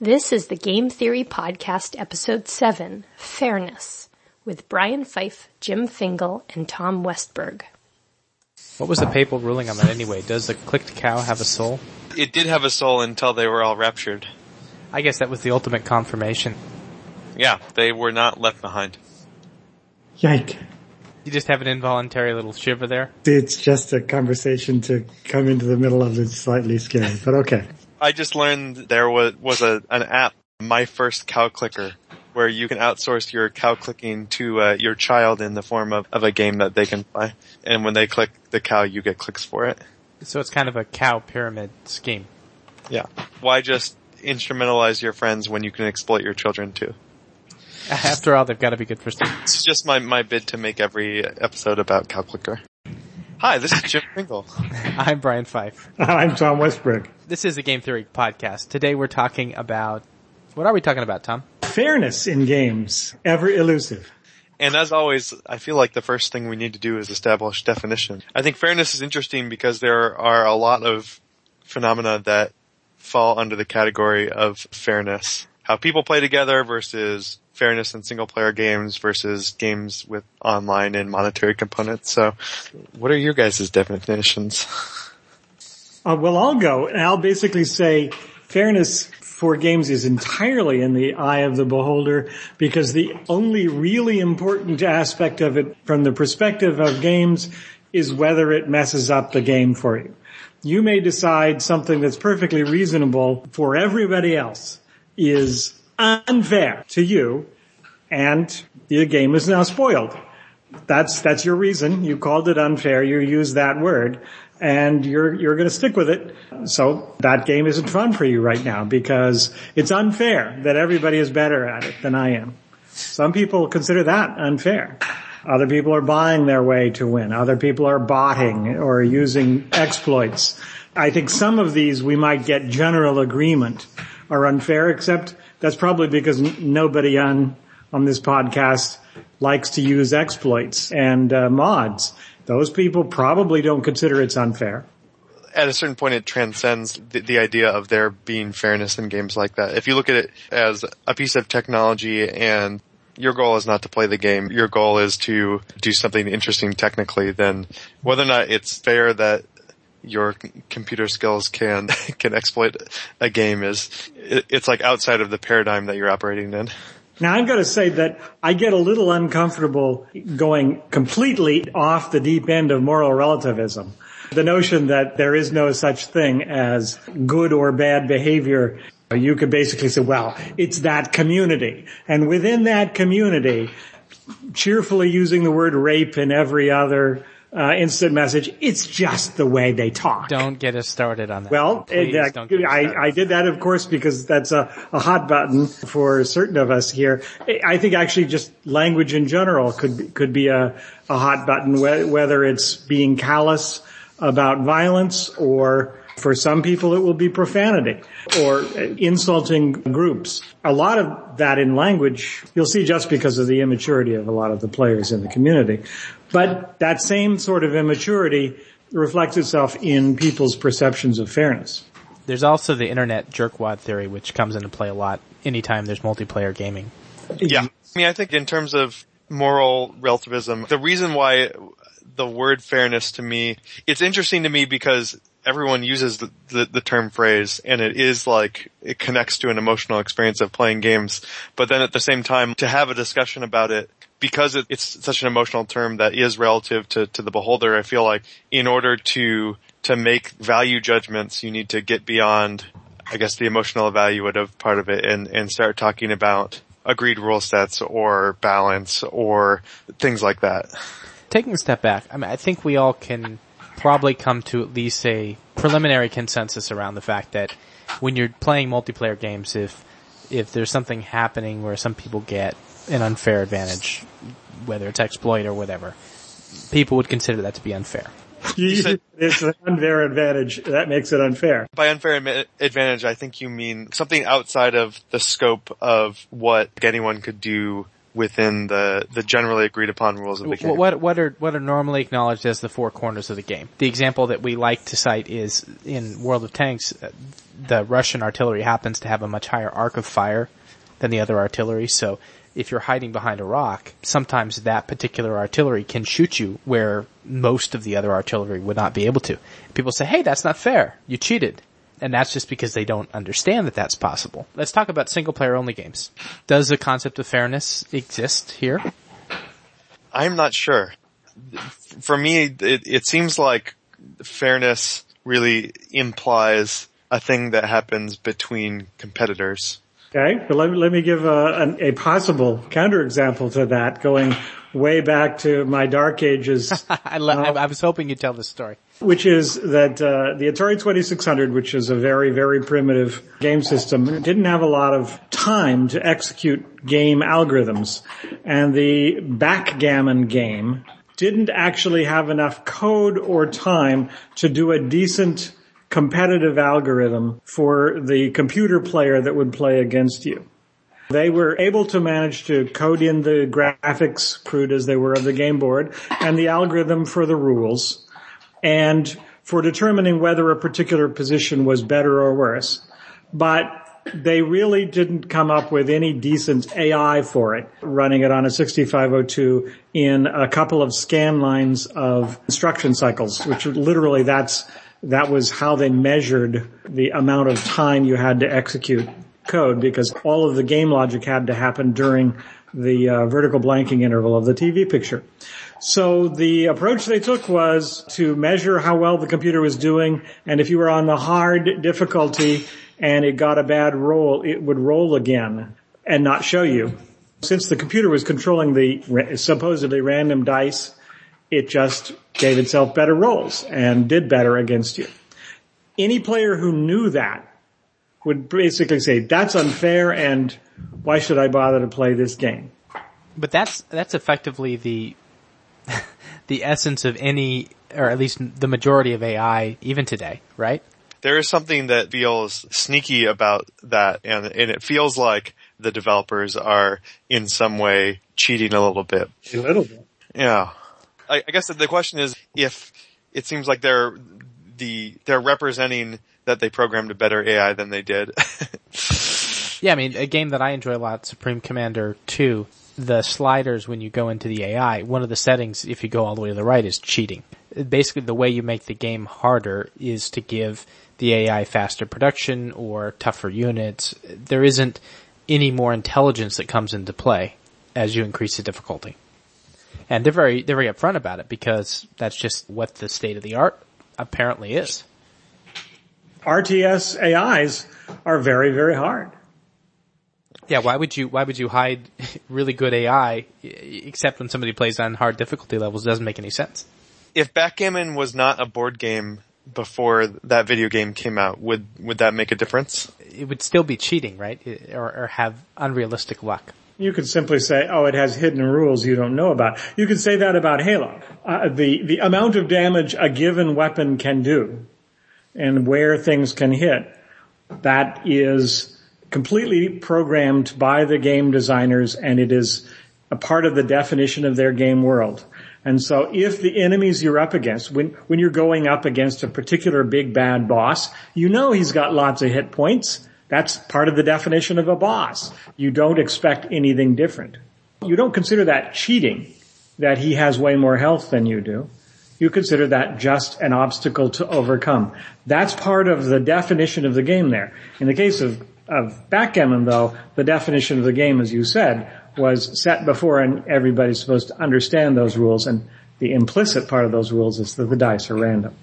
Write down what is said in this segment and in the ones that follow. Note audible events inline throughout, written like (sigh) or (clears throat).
This is the Game Theory Podcast, Episode 7, Fairness, with Brian Fife, Jim Fingal, and Tom Westberg. What was the papal ruling on that anyway? Does the clicked cow have a soul? It did have a soul until they were all raptured. I guess that was the ultimate confirmation. Yeah, they were not left behind. Yike. You just have an involuntary little shiver there? It's just a conversation to come into the middle of that's slightly scary, but okay. I just learned there was, was a, an app, My First Cow Clicker, where you can outsource your cow clicking to uh, your child in the form of, of a game that they can play. And when they click the cow, you get clicks for it. So it's kind of a cow pyramid scheme. Yeah. Why just instrumentalize your friends when you can exploit your children too? After all, they've got to be good for stuff. It's just my, my bid to make every episode about cow clicker. Hi, this is Jim Fingal. (laughs) I'm Brian Fife. I'm Tom Westbrook. This is the Game Theory Podcast. Today we're talking about, what are we talking about, Tom? Fairness in games, ever elusive. And as always, I feel like the first thing we need to do is establish definition. I think fairness is interesting because there are a lot of phenomena that fall under the category of fairness. How people play together versus fairness in single player games versus games with online and monetary components. So what are your guys' definitions? Uh, well, I'll go and I'll basically say fairness for games is entirely in the eye of the beholder because the only really important aspect of it from the perspective of games is whether it messes up the game for you. You may decide something that's perfectly reasonable for everybody else is unfair to you and the game is now spoiled. That's, that's your reason. You called it unfair. You used that word and you're, you're gonna stick with it. So that game isn't fun for you right now because it's unfair that everybody is better at it than I am. Some people consider that unfair. Other people are buying their way to win. Other people are botting or using exploits. I think some of these we might get general agreement are unfair, except that's probably because nobody on, on this podcast likes to use exploits and uh, mods. Those people probably don't consider it's unfair. At a certain point, it transcends the, the, idea of there being fairness in games like that. If you look at it as a piece of technology and your goal is not to play the game, your goal is to do something interesting technically, then whether or not it's fair that your computer skills can (laughs) can exploit a game is it, it's like outside of the paradigm that you're operating in. Now I'm going to say that I get a little uncomfortable going completely off the deep end of moral relativism. The notion that there is no such thing as good or bad behavior. You could basically say, well, it's that community. And within that community, cheerfully using the word rape in every other uh, instant message. It's just the way they talk. Don't get us started on that. Well, it, uh, I, I, did that, of course, because that's a, a, hot button for certain of us here. I think actually just language in general could could be a, a hot button, whether it's being callous about violence or for some people it will be profanity or insulting groups. A lot of that in language you'll see just because of the immaturity of a lot of the players in the community. But that same sort of immaturity reflects itself in people's perceptions of fairness. There's also the internet jerkwad theory which comes into play a lot anytime there's multiplayer gaming. Yeah. I mean, I think in terms of moral relativism, the reason why the word fairness to me, it's interesting to me because everyone uses the, the, the, term phrase and it is like, it connects to an emotional experience of playing games. But then at the same time, to have a discussion about it, because it, it's such an emotional term that is relative to, to the beholder, I feel like in order to, to make value judgments, you need to get beyond, I guess, the emotional evaluative part of it and, and start talking about agreed rule sets or balance or things like that. Taking a step back, I mean, I think we all can probably come to at least a preliminary consensus around the fact that when you're playing multiplayer games, if if there's something happening where some people get an unfair advantage, whether it's exploit or whatever, people would consider that to be unfair. Said, (laughs) it's an unfair advantage. That makes it unfair. By unfair advantage, I think you mean something outside of the scope of what anyone could do within the, the generally agreed upon rules of the game. What, what are, what are normally acknowledged as the four corners of the game? The example that we like to cite is in World of Tanks, uh, the Russian artillery happens to have a much higher arc of fire than the other artillery, so if you're hiding behind a rock, sometimes that particular artillery can shoot you where most of the other artillery would not be able to. People say, hey, that's not fair. You cheated. And that's just because they don't understand that that's possible. Let's talk about single player only games. Does the concept of fairness exist here? I'm not sure. For me, it, it seems like fairness really implies a thing that happens between competitors. Okay, but let me, let me give a, a, a possible counterexample to that, going way back to my dark ages. (laughs) I, lo- uh, I was hoping you'd tell this story. Which is that uh, the Atari 2600, which is a very, very primitive game system, didn't have a lot of time to execute game algorithms. And the backgammon game didn't actually have enough code or time to do a decent competitive algorithm for the computer player that would play against you. They were able to manage to code in the graphics, crude as they were of the game board, and the algorithm for the rules, and for determining whether a particular position was better or worse. But they really didn't come up with any decent AI for it, running it on a 6502 in a couple of scan lines of instruction cycles, which literally that's that was how they measured the amount of time you had to execute code because all of the game logic had to happen during the uh, vertical blanking interval of the TV picture. So the approach they took was to measure how well the computer was doing and if you were on the hard difficulty and it got a bad roll, it would roll again and not show you. Since the computer was controlling the supposedly random dice, it just gave itself better rolls and did better against you. Any player who knew that would basically say, that's unfair and why should I bother to play this game? But that's, that's effectively the, (laughs) the essence of any, or at least the majority of AI even today, right? There is something that feels sneaky about that and, and it feels like the developers are in some way cheating a little bit. A little bit. Yeah. I, I guess the question is if it seems like they're the they're representing that they programmed a better AI than they did. (laughs) yeah, I mean, a game that I enjoy a lot, Supreme Commander 2, the sliders when you go into the AI, one of the settings, if you go all the way to the right, is cheating. Basically, the way you make the game harder is to give the AI faster production or tougher units. There isn't any more intelligence that comes into play as you increase the difficulty. And they're very, they're very upfront about it because that's just what the state of the art apparently is. RTS AIs are very, very hard. Yeah, why would you, why would you hide (laughs) really good AI except when somebody plays on hard difficulty levels? It doesn't make any sense. If backgammon was not a board game before that video game came out, would, would that make a difference? It would still be cheating, right? Or, or have unrealistic luck. You could simply say, oh, it has hidden rules you don't know about. You could say that about Halo. Uh, the, the amount of damage a given weapon can do and where things can hit, that is completely programmed by the game designers and it is a part of the definition of their game world. And so if the enemies you're up against, when, when you're going up against a particular big bad boss, you know he's got lots of hit points that's part of the definition of a boss. You don't expect anything different. You don't consider that cheating, that he has way more health than you do. You consider that just an obstacle to overcome. That's part of the definition of the game there. In the case of, of backgammon though, the definition of the game, as you said, was set before and everybody's supposed to understand those rules and the implicit part of those rules is that the dice are random.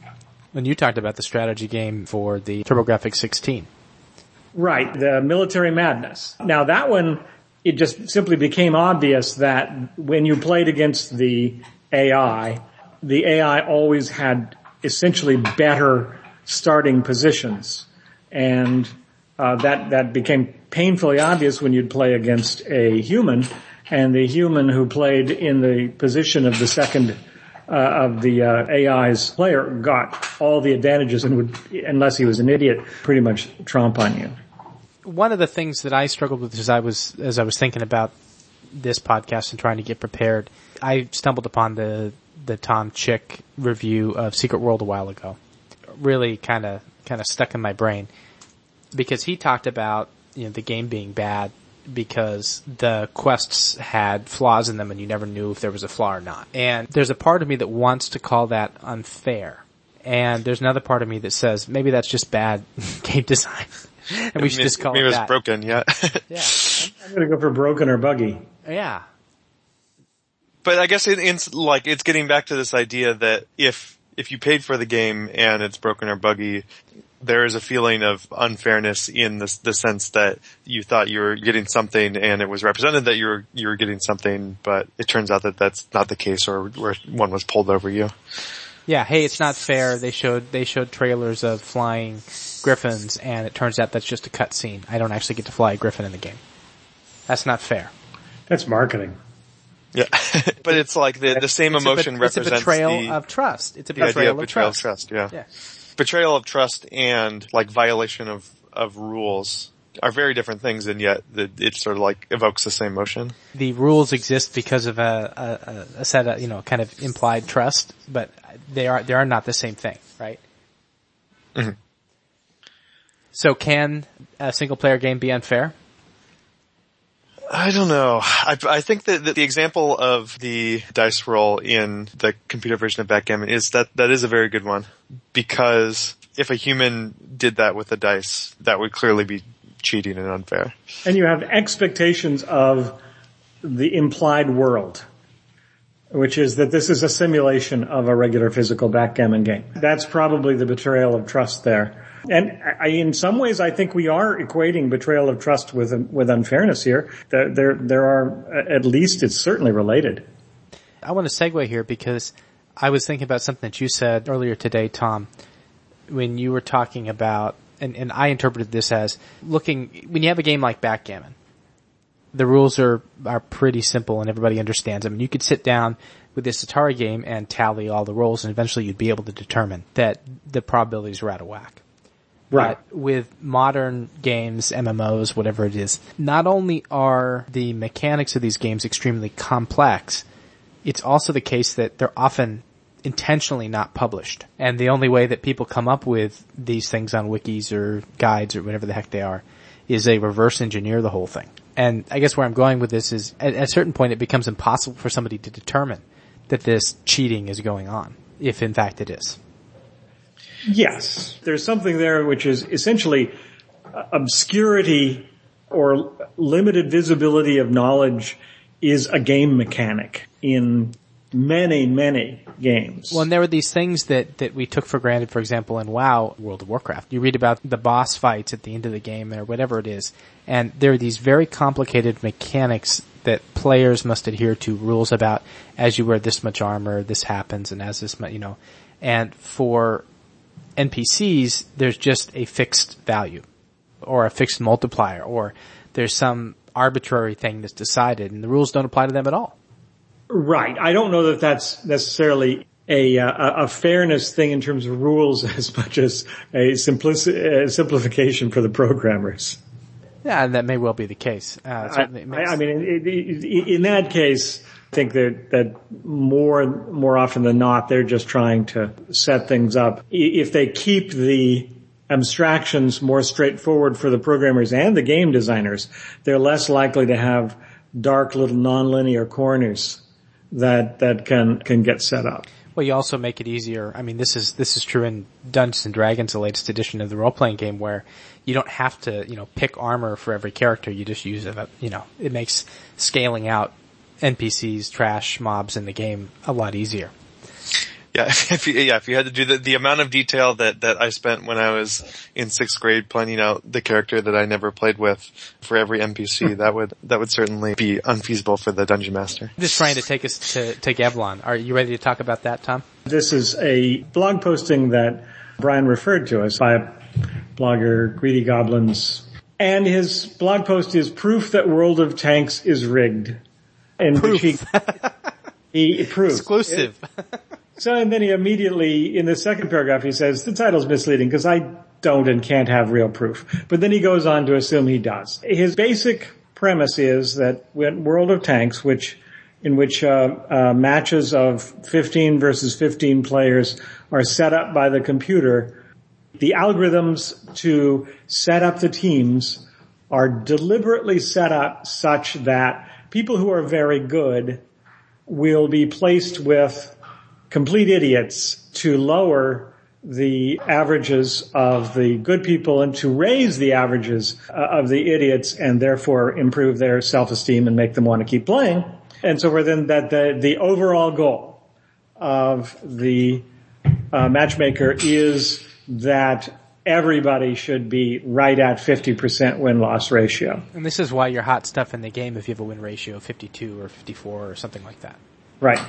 When you talked about the strategy game for the TurboGrafx 16, Right, the military madness. Now that one, it just simply became obvious that when you played against the AI, the AI always had essentially better starting positions. And uh, that that became painfully obvious when you'd play against a human, and the human who played in the position of the second uh, of the uh, AI's player got all the advantages and would, unless he was an idiot, pretty much trump on you one of the things that I struggled with as I was as I was thinking about this podcast and trying to get prepared, I stumbled upon the the Tom Chick review of Secret World a while ago. Really kind of kind of stuck in my brain because he talked about you know the game being bad because the quests had flaws in them and you never knew if there was a flaw or not. And there's a part of me that wants to call that unfair. And there's another part of me that says maybe that's just bad (laughs) game design. and we should just call it that. maybe it it's that. broken, yeah. Yeah. I'm gonna go for broken or buggy. Yeah. But I guess it, it's like it's getting back to this idea that if if you paid for the game and it's broken or buggy, there is a feeling of unfairness in the, the sense that you thought you were getting something and it was represented that you were you were getting something, but it turns out that that's not the case, or where one was pulled over you. Yeah, hey, it's not fair. They showed they showed trailers of flying griffins, and it turns out that's just a cutscene. I don't actually get to fly a griffin in the game. That's not fair. That's marketing. Yeah, (laughs) but it's like the the same It's a bet- emotion it's a represents betrayal the, of trust. It's a the idea betrayal of of trust. of trust. Yeah. Yeah. betrayal of trust and like violation of of rules are very different things, and yet the, it sort of like evokes the same motion. The rules exist because of a, a, a set of you know kind of implied trust, but they are they are not the same thing, right? Mhm. So can a single player game be unfair? I don't know. I, I think that, that the example of the dice roll in the computer version of backgammon is that that is a very good one because if a human did that with a dice, that would clearly be cheating and unfair. And you have expectations of the implied world, which is that this is a simulation of a regular physical backgammon game. That's probably the betrayal of trust there. And I, in some ways, I think we are equating betrayal of trust with with unfairness here. There, there, there are at least it's certainly related. I want to segue here because I was thinking about something that you said earlier today, Tom, when you were talking about, and, and I interpreted this as looking, when you have a game like backgammon, the rules are, are pretty simple and everybody understands them. And you could sit down with this Atari game and tally all the rolls and eventually you'd be able to determine that the probabilities are out of whack. Right. But with modern games, MMOs, whatever it is, not only are the mechanics of these games extremely complex, it's also the case that they're often intentionally not published. And the only way that people come up with these things on wikis or guides or whatever the heck they are is they reverse engineer the whole thing. And I guess where I'm going with this is at, a certain point it becomes impossible for somebody to determine that this cheating is going on, if in fact it is. Yes, there's something there which is essentially uh, obscurity or limited visibility of knowledge is a game mechanic in many, many games. Well, and there were these things that, that we took for granted, for example, in WoW, World of Warcraft. You read about the boss fights at the end of the game or whatever it is, and there are these very complicated mechanics that players must adhere to rules about as you wear this much armor, this happens, and as this much, you know, and for NPCs, there's just a fixed value or a fixed multiplier or there's some arbitrary thing that's decided and the rules don't apply to them at all. Right. I don't know that that's necessarily a, uh, a fairness thing in terms of rules (laughs) as much as a simplici- uh, simplification for the programmers. Yeah, and that may well be the case. Uh, I, makes- I mean, in, in, in that case, I think that, that more, more often than not, they're just trying to set things up. If they keep the abstractions more straightforward for the programmers and the game designers, they're less likely to have dark little nonlinear corners that, that can, can get set up. Well, you also make it easier. I mean, this is this is true in Dungeons and Dragons, the latest edition of the role playing game, where you don't have to, you know, pick armor for every character. You just use it. You know, it makes scaling out NPCs, trash mobs in the game a lot easier. Yeah, (laughs) if you, yeah, if you had to do the, the amount of detail that, that I spent when I was in sixth grade planning out the character that I never played with for every NPC, hmm. that would, that would certainly be unfeasible for the dungeon master. Just trying to take us to to Gevlon. Are you ready to talk about that, Tom? This is a blog posting that Brian referred to us by a blogger, Greedy Goblins. And his blog post is proof that World of Tanks is rigged. And Proof. he, he proves. (laughs) Exclusive. So and then he immediately, in the second paragraph, he says, the title's misleading because I don't and can't have real proof. But then he goes on to assume he does. His basic premise is that World of Tanks, which in which uh, uh, matches of 15 versus 15 players are set up by the computer, the algorithms to set up the teams are deliberately set up such that people who are very good will be placed with complete idiots to lower the averages of the good people and to raise the averages uh, of the idiots and therefore improve their self-esteem and make them want to keep playing. And so we're then that the, the overall goal of the uh, matchmaker is that everybody should be right at 50% win-loss ratio. And this is why you're hot stuff in the game if you have a win ratio of 52 or 54 or something like that. Right.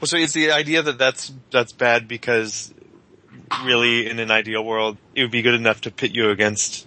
Well, so it's the idea that that's, that's bad because really in an ideal world, it would be good enough to pit you against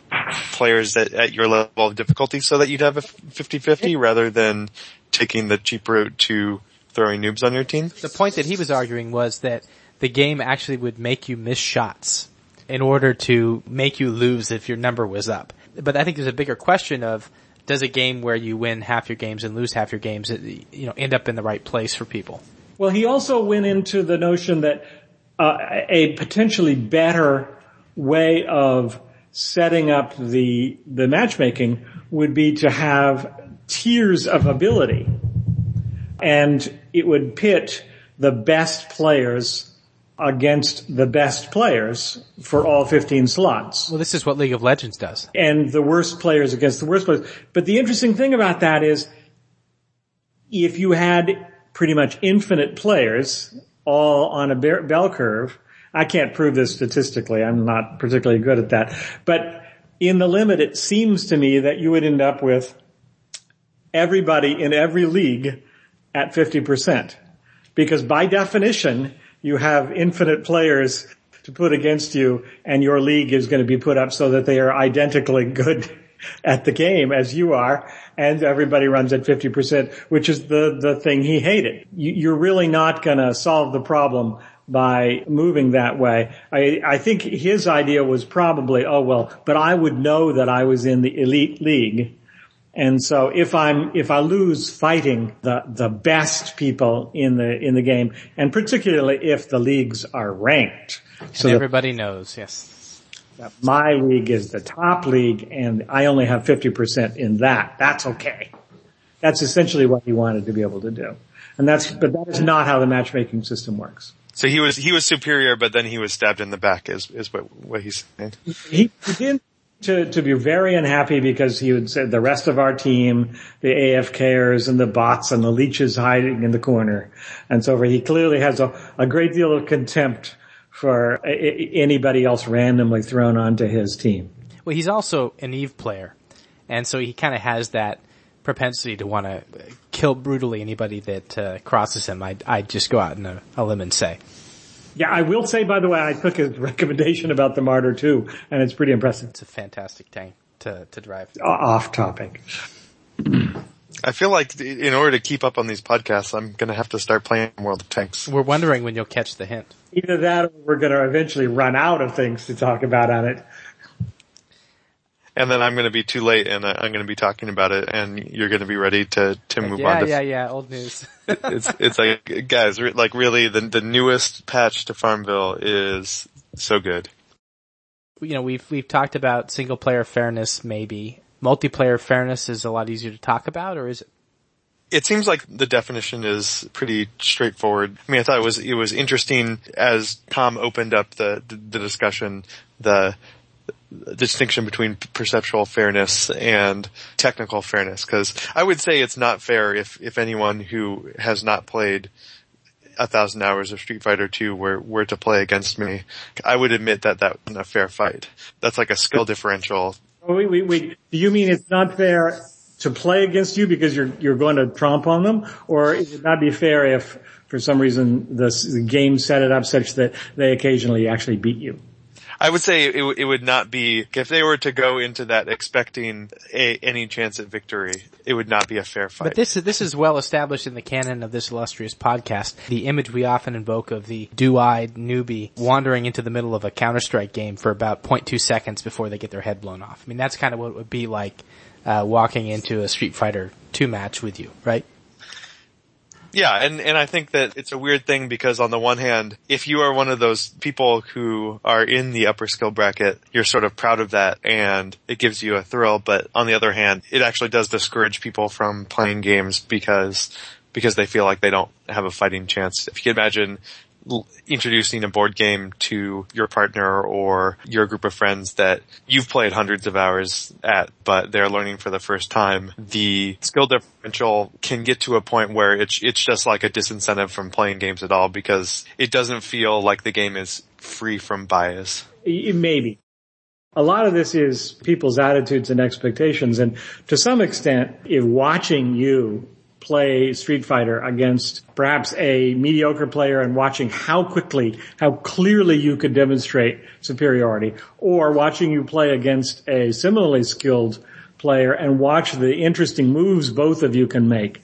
players that, at your level of difficulty so that you'd have a 50-50 rather than taking the cheap route to throwing noobs on your team. The point that he was arguing was that the game actually would make you miss shots in order to make you lose if your number was up. But I think there's a bigger question of does a game where you win half your games and lose half your games, you know, end up in the right place for people? Well, he also went into the notion that uh, a potentially better way of setting up the the matchmaking would be to have tiers of ability, and it would pit the best players against the best players for all 15 slots. Well, this is what League of Legends does. And the worst players against the worst players. But the interesting thing about that is if you had pretty much infinite players, all on a bell curve. I can't prove this statistically. I'm not particularly good at that. But in the limit, it seems to me that you would end up with everybody in every league at 50%. Because by definition, you have infinite players to put against you and your league is going to be put up so that they are identically good (laughs) at the game as you are and everybody runs at 50%, which is the, the thing he hated. You, are really not gonna solve the problem by moving that way. I, I think his idea was probably, oh well, but I would know that I was in the elite league. And so if I'm, if I lose fighting the, the best people in the, in the game, and particularly if the leagues are ranked. So everybody knows, yes my league is the top league and I only have 50% in that. That's okay. That's essentially what he wanted to be able to do. And that's, but that is not how the matchmaking system works. So he was, he was superior, but then he was stabbed in the back is, is what, what he's saying. He, he did to, to be very unhappy because he would say the rest of our team, the AFKers and the bots and the leeches hiding in the corner. And so he clearly has a, a great deal of contempt for anybody else randomly thrown onto his team. Well, he's also an Eve player, and so he kind of has that propensity to want to kill brutally anybody that uh, crosses him. I I just go out on a, a limb and say. Yeah, I will say by the way, I took his (laughs) recommendation about the Marder II, and it's pretty impressive. It's a fantastic tank to to drive. Uh, off topic. I feel like in order to keep up on these podcasts, I'm going to have to start playing World of Tanks. We're wondering when you'll catch the hint. Either that or we're going to eventually run out of things to talk about on it. And then I'm going to be too late and I'm going to be talking about it and you're going to be ready to, to move yeah, on to. Yeah, yeah, yeah, old news. (laughs) it's, it's like, guys, like really the, the newest patch to Farmville is so good. You know, we've, we've talked about single player fairness maybe multiplayer fairness is a lot easier to talk about, or is it? It seems like the definition is pretty straightforward. I mean, I thought it was it was interesting as Tom opened up the the, the discussion, the distinction between perceptual fairness and technical fairness. Because I would say it's not fair if if anyone who has not played a thousand hours of Street Fighter 2 were, were to play against me, I would admit that that wasn't a fair fight. That's like a skill differential Wait, wait, wait. Do you mean it's not fair to play against you because you're you're going to tromp on them, or it would not be fair if, for some reason, the, the game set it up such that they occasionally actually beat you? I would say it, it would not be, if they were to go into that expecting a, any chance at victory, it would not be a fair fight. But this is, this is well established in the canon of this illustrious podcast. The image we often invoke of the dew-eyed newbie wandering into the middle of a Counter-Strike game for about 0.2 seconds before they get their head blown off. I mean, that's kind of what it would be like, uh, walking into a Street Fighter 2 match with you, right? Yeah, and, and I think that it's a weird thing because on the one hand, if you are one of those people who are in the upper skill bracket, you're sort of proud of that and it gives you a thrill, but on the other hand, it actually does discourage people from playing games because because they feel like they don't have a fighting chance. If you can imagine introducing a board game to your partner or your group of friends that you've played hundreds of hours at, but they're learning for the first time, the skill differential can get to a point where it's, it's just like a disincentive from playing games at all because it doesn't feel like the game is free from bias. Maybe. A lot of this is people's attitudes and expectations and to some extent, if watching you play Street Fighter against perhaps a mediocre player and watching how quickly, how clearly you could demonstrate superiority, or watching you play against a similarly skilled player and watch the interesting moves both of you can make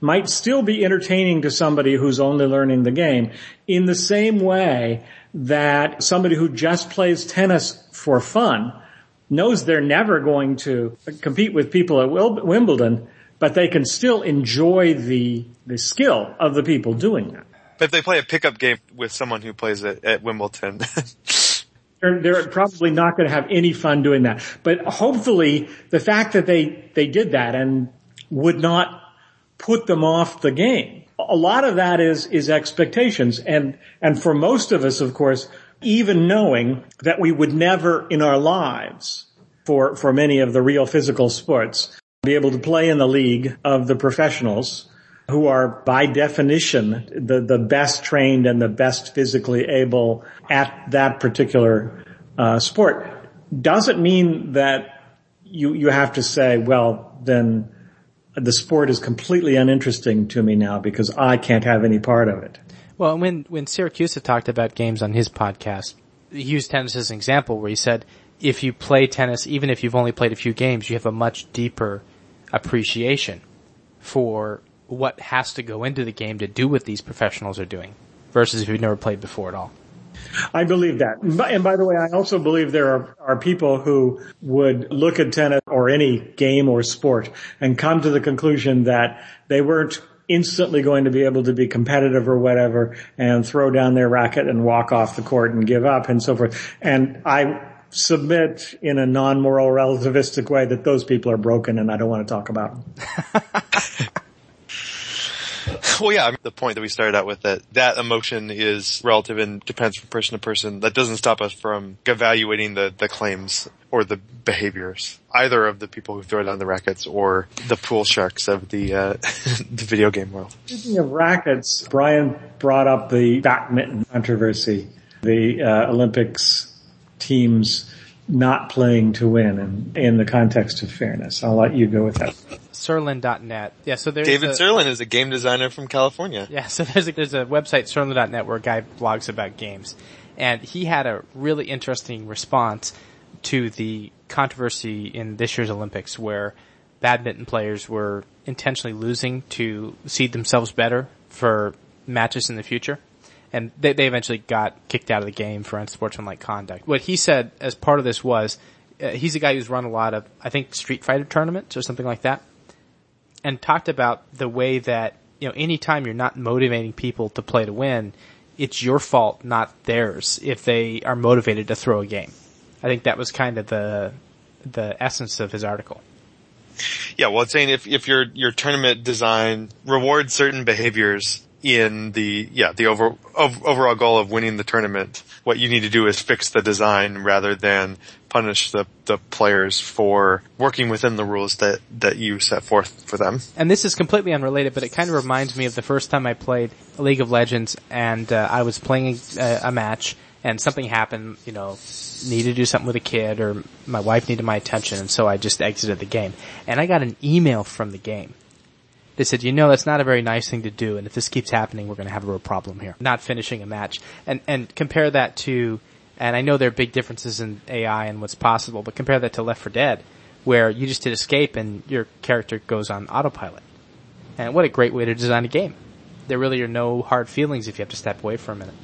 might still be entertaining to somebody who's only learning the game in the same way that somebody who just plays tennis for fun knows they're never going to compete with people at Wimbledon but they can still enjoy the, the skill of the people doing that. But if they play a pickup game with someone who plays at, at Wimbledon, (laughs) they're, they're, probably not going to have any fun doing that. But hopefully the fact that they, they did that and would not put them off the game. A lot of that is, is expectations. And, and for most of us, of course, even knowing that we would never in our lives for, for many of the real physical sports be able to play in the league of the professionals who are by definition the, the best trained and the best physically able at that particular uh, sport doesn't mean that you you have to say, well, then the sport is completely uninteresting to me now because I can't have any part of it. Well, when when Siracusa talked about games on his podcast, he used tennis as an example where he said, if you play tennis, even if you've only played a few games, you have a much deeper appreciation for what has to go into the game to do what these professionals are doing versus if you've never played before at all. I believe that. And by the way, I also believe there are, are people who would look at tennis or any game or sport and come to the conclusion that they weren't instantly going to be able to be competitive or whatever and throw down their racket and walk off the court and give up and so forth. And I submit in a non-moral relativistic way that those people are broken and I don't want to talk about them. (laughs) well, yeah, I mean, the point that we started out with that that emotion is relative and depends from person to person. That doesn't stop us from evaluating the, the claims or the behaviors, either of the people who throw down the rackets or the pool sharks of the uh, (laughs) the video game world. Speaking of rackets, Brian brought up the badminton controversy, the uh, Olympics teams not playing to win in, in the context of fairness. I'll let you go with that. Sirlin.net. Yeah, so there's David a, Sirlin is a game designer from California. Yeah, so there's a, there's a website, Sirlin.net, where a guy blogs about games. And he had a really interesting response to the controversy in this year's Olympics where badminton players were intentionally losing to seed themselves better for matches in the future and they, they eventually got kicked out of the game for unsportsmanlike conduct. What he said as part of this was, uh, he's a guy who's run a lot of, I think, Street Fighter tournaments or something like that, and talked about the way that, you know, anytime you're not motivating people to play to win, it's your fault, not theirs, if they are motivated to throw a game. I think that was kind of the, the essence of his article. Yeah, well, it's saying if, if your, your tournament design rewards certain behaviors, in the yeah the over, overall goal of winning the tournament. What you need to do is fix the design rather than punish the, the players for working within the rules that, that you set forth for them. And this is completely unrelated, but it kind of reminds me of the first time I played League of Legends and uh, I was playing a, a match and something happened, you know, needed to do something with a kid or my wife needed my attention and so I just exited the game. And I got an email from the game they said, you know, that's not a very nice thing to do, and if this keeps happening, we're going to have a real problem here. Not finishing a match, and and compare that to And I know there are big differences in AI and what's possible, but compare that to Left 4 Dead, where you just hit escape and your character goes on autopilot. And what a great way to design a game. There really are no hard feelings if you have to step away for a minute.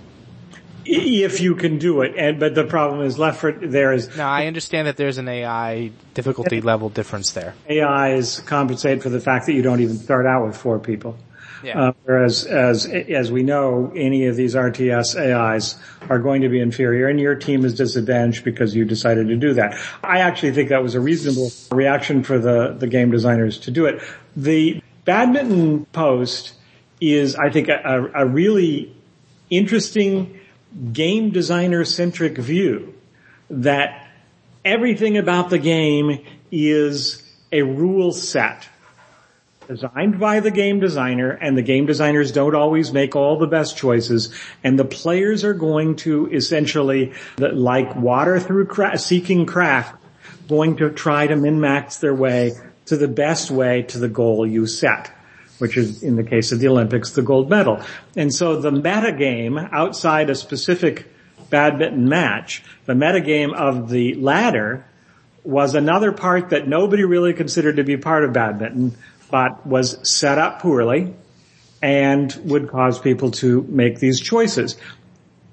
If you can do it, and but the problem is left for there is. Now I understand that there's an AI difficulty level difference there. AIs compensate for the fact that you don't even start out with four people. Yeah. Uh, whereas, as as we know, any of these RTS AIs are going to be inferior, and your team is disadvantaged because you decided to do that. I actually think that was a reasonable reaction for the the game designers to do it. The badminton post is, I think, a, a really interesting game designer centric view that everything about the game is a rule set designed by the game designer and the game designers don't always make all the best choices and the players are going to essentially like water through cra- seeking craft going to try to min-max their way to the best way to the goal you set which is in the case of the Olympics, the gold medal. And so the metagame outside a specific badminton match, the metagame of the ladder was another part that nobody really considered to be part of badminton, but was set up poorly and would cause people to make these choices.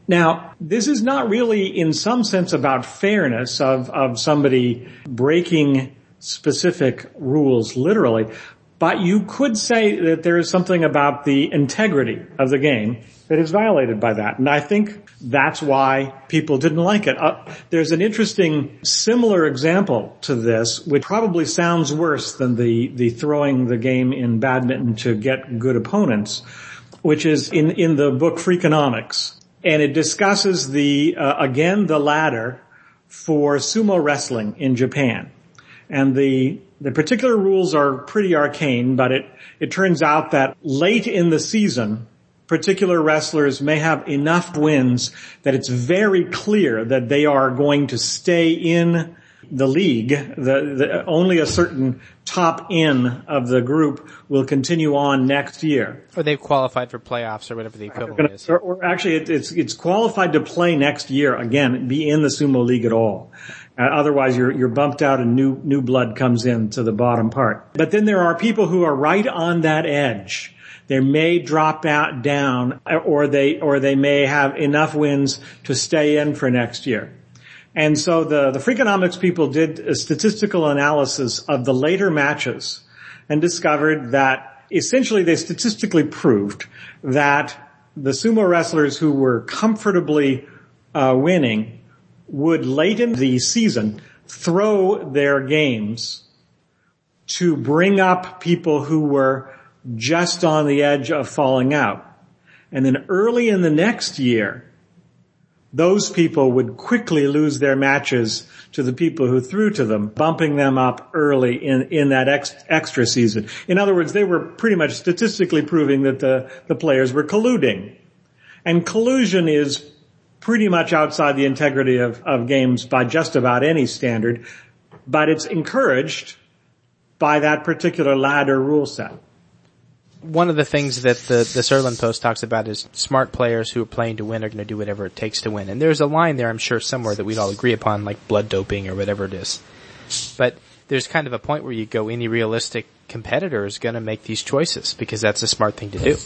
Now, this is not really in some sense about fairness of, of somebody breaking specific rules literally, but you could say that there is something about the integrity of the game that is violated by that. And I think that's why people didn't like it. Uh, there's an interesting similar example to this, which probably sounds worse than the, the throwing the game in badminton to get good opponents, which is in, in the book Freakonomics. And it discusses the, uh, again, the ladder for sumo wrestling in Japan. And the the particular rules are pretty arcane, but it, it turns out that late in the season, particular wrestlers may have enough wins that it's very clear that they are going to stay in the league. The, the, only a certain top in of the group will continue on next year. Or they've qualified for playoffs or whatever the equivalent is. Or, or actually, it, it's it's qualified to play next year again, be in the sumo league at all. Uh, otherwise, you're you're bumped out, and new new blood comes in to the bottom part. But then there are people who are right on that edge. They may drop out down, or they or they may have enough wins to stay in for next year. And so the the Freakonomics people did a statistical analysis of the later matches, and discovered that essentially they statistically proved that the sumo wrestlers who were comfortably uh, winning would late in the season throw their games to bring up people who were just on the edge of falling out. And then early in the next year, those people would quickly lose their matches to the people who threw to them, bumping them up early in, in that ex, extra season. In other words, they were pretty much statistically proving that the, the players were colluding. And collusion is pretty much outside the integrity of, of games by just about any standard, but it's encouraged by that particular ladder rule set. One of the things that the, the Sirlin post talks about is smart players who are playing to win are going to do whatever it takes to win. And there's a line there, I'm sure, somewhere that we'd all agree upon, like blood doping or whatever it is. But there's kind of a point where you go, any realistic competitor is going to make these choices because that's a smart thing to do.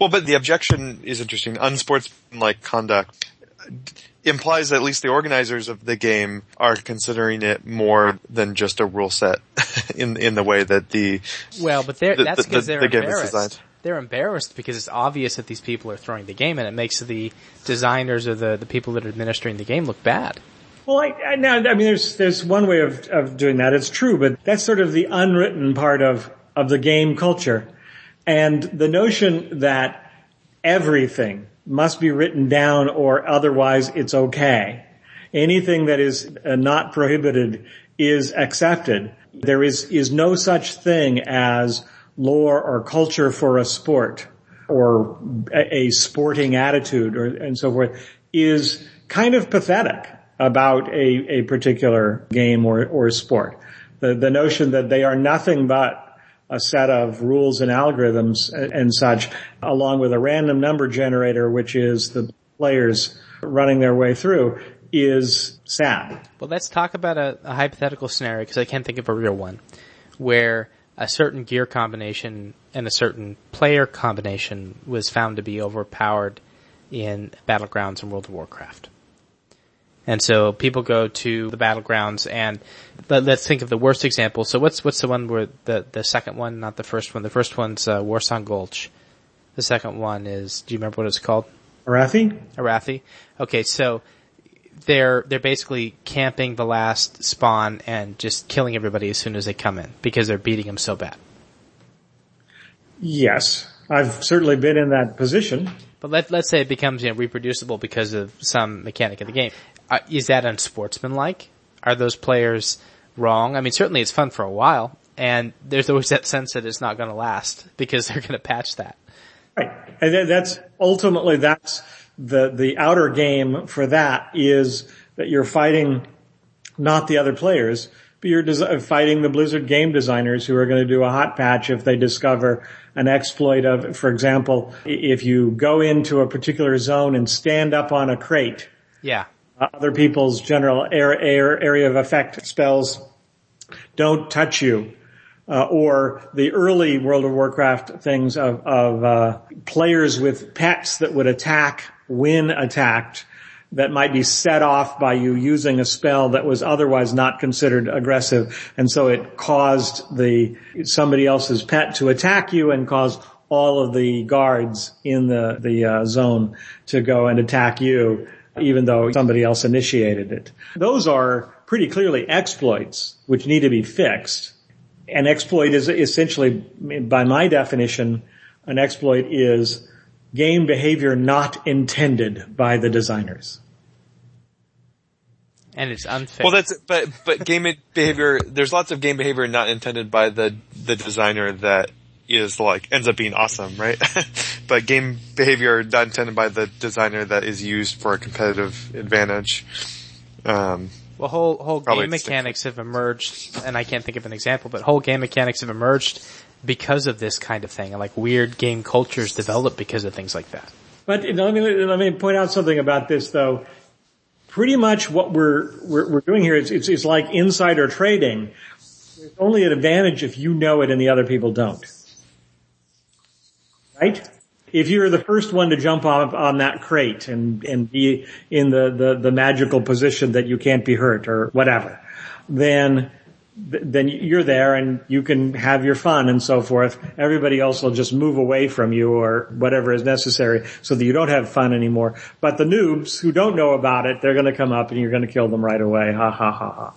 Well, but the objection is interesting. Unsportsmanlike conduct implies that at least the organizers of the game are considering it more than just a rule set (laughs) in in the way that the well, but they're, the, that's because the, they're the game is embarrassed. designed. They're embarrassed because it's obvious that these people are throwing the game, and it makes the designers or the the people that are administering the game look bad. Well, I, I, now, I mean, there's there's one way of of doing that. It's true, but that's sort of the unwritten part of of the game culture, and the notion that everything must be written down or otherwise it's okay. Anything that is uh, not prohibited is accepted. There is, is no such thing as lore or culture for a sport or a, a sporting attitude or, and so forth is kind of pathetic about a, a particular game or, or sport. The, the notion that they are nothing but a set of rules and algorithms and such, along with a random number generator, which is the players running their way through is sad. Well, let's talk about a, a hypothetical scenario because I can't think of a real one where a certain gear combination and a certain player combination was found to be overpowered in Battlegrounds and World of Warcraft. And so people go to the battlegrounds and let, us think of the worst example. So what's, what's the one where the, the second one, not the first one? The first one's, uh, Warsong Gulch. The second one is, do you remember what it's called? Arathi? Arathi. Okay, so they're, they're basically camping the last spawn and just killing everybody as soon as they come in because they're beating them so bad. Yes. I've certainly been in that position. But let, let's say it becomes, you know, reproducible because of some mechanic of the game. Uh, is that unsportsmanlike? Are those players wrong? I mean, certainly it's fun for a while, and there's always that sense that it's not going to last (laughs) because they're going to patch that. Right, and that's ultimately that's the the outer game for that is that you're fighting not the other players, but you're des- fighting the Blizzard game designers who are going to do a hot patch if they discover an exploit of, for example, if you go into a particular zone and stand up on a crate. Yeah other people's general air, air, area of effect spells don't touch you. Uh, or the early World of Warcraft things of, of uh, players with pets that would attack when attacked that might be set off by you using a spell that was otherwise not considered aggressive and so it caused the somebody else's pet to attack you and cause all of the guards in the the uh, zone to go and attack you even though somebody else initiated it. Those are pretty clearly exploits which need to be fixed. An exploit is essentially, by my definition, an exploit is game behavior not intended by the designers. And it's unfair. Well, that's, but, but game behavior, there's lots of game behavior not intended by the, the designer that is like, ends up being awesome, right? (laughs) but game behavior not intended by the designer that is used for a competitive advantage. Um, well, whole whole game mechanics have emerged, and I can't think of an example, but whole game mechanics have emerged because of this kind of thing, and like weird game cultures develop because of things like that. But let me let me point out something about this though. Pretty much what we're we're, we're doing here is it's, it's like insider trading. There's only an advantage if you know it and the other people don't. Right? If you're the first one to jump off on that crate and, and be in the, the, the magical position that you can't be hurt or whatever, then then you're there and you can have your fun and so forth. Everybody else will just move away from you or whatever is necessary so that you don't have fun anymore. But the noobs who don't know about it, they're going to come up and you're going to kill them right away. Ha ha ha ha.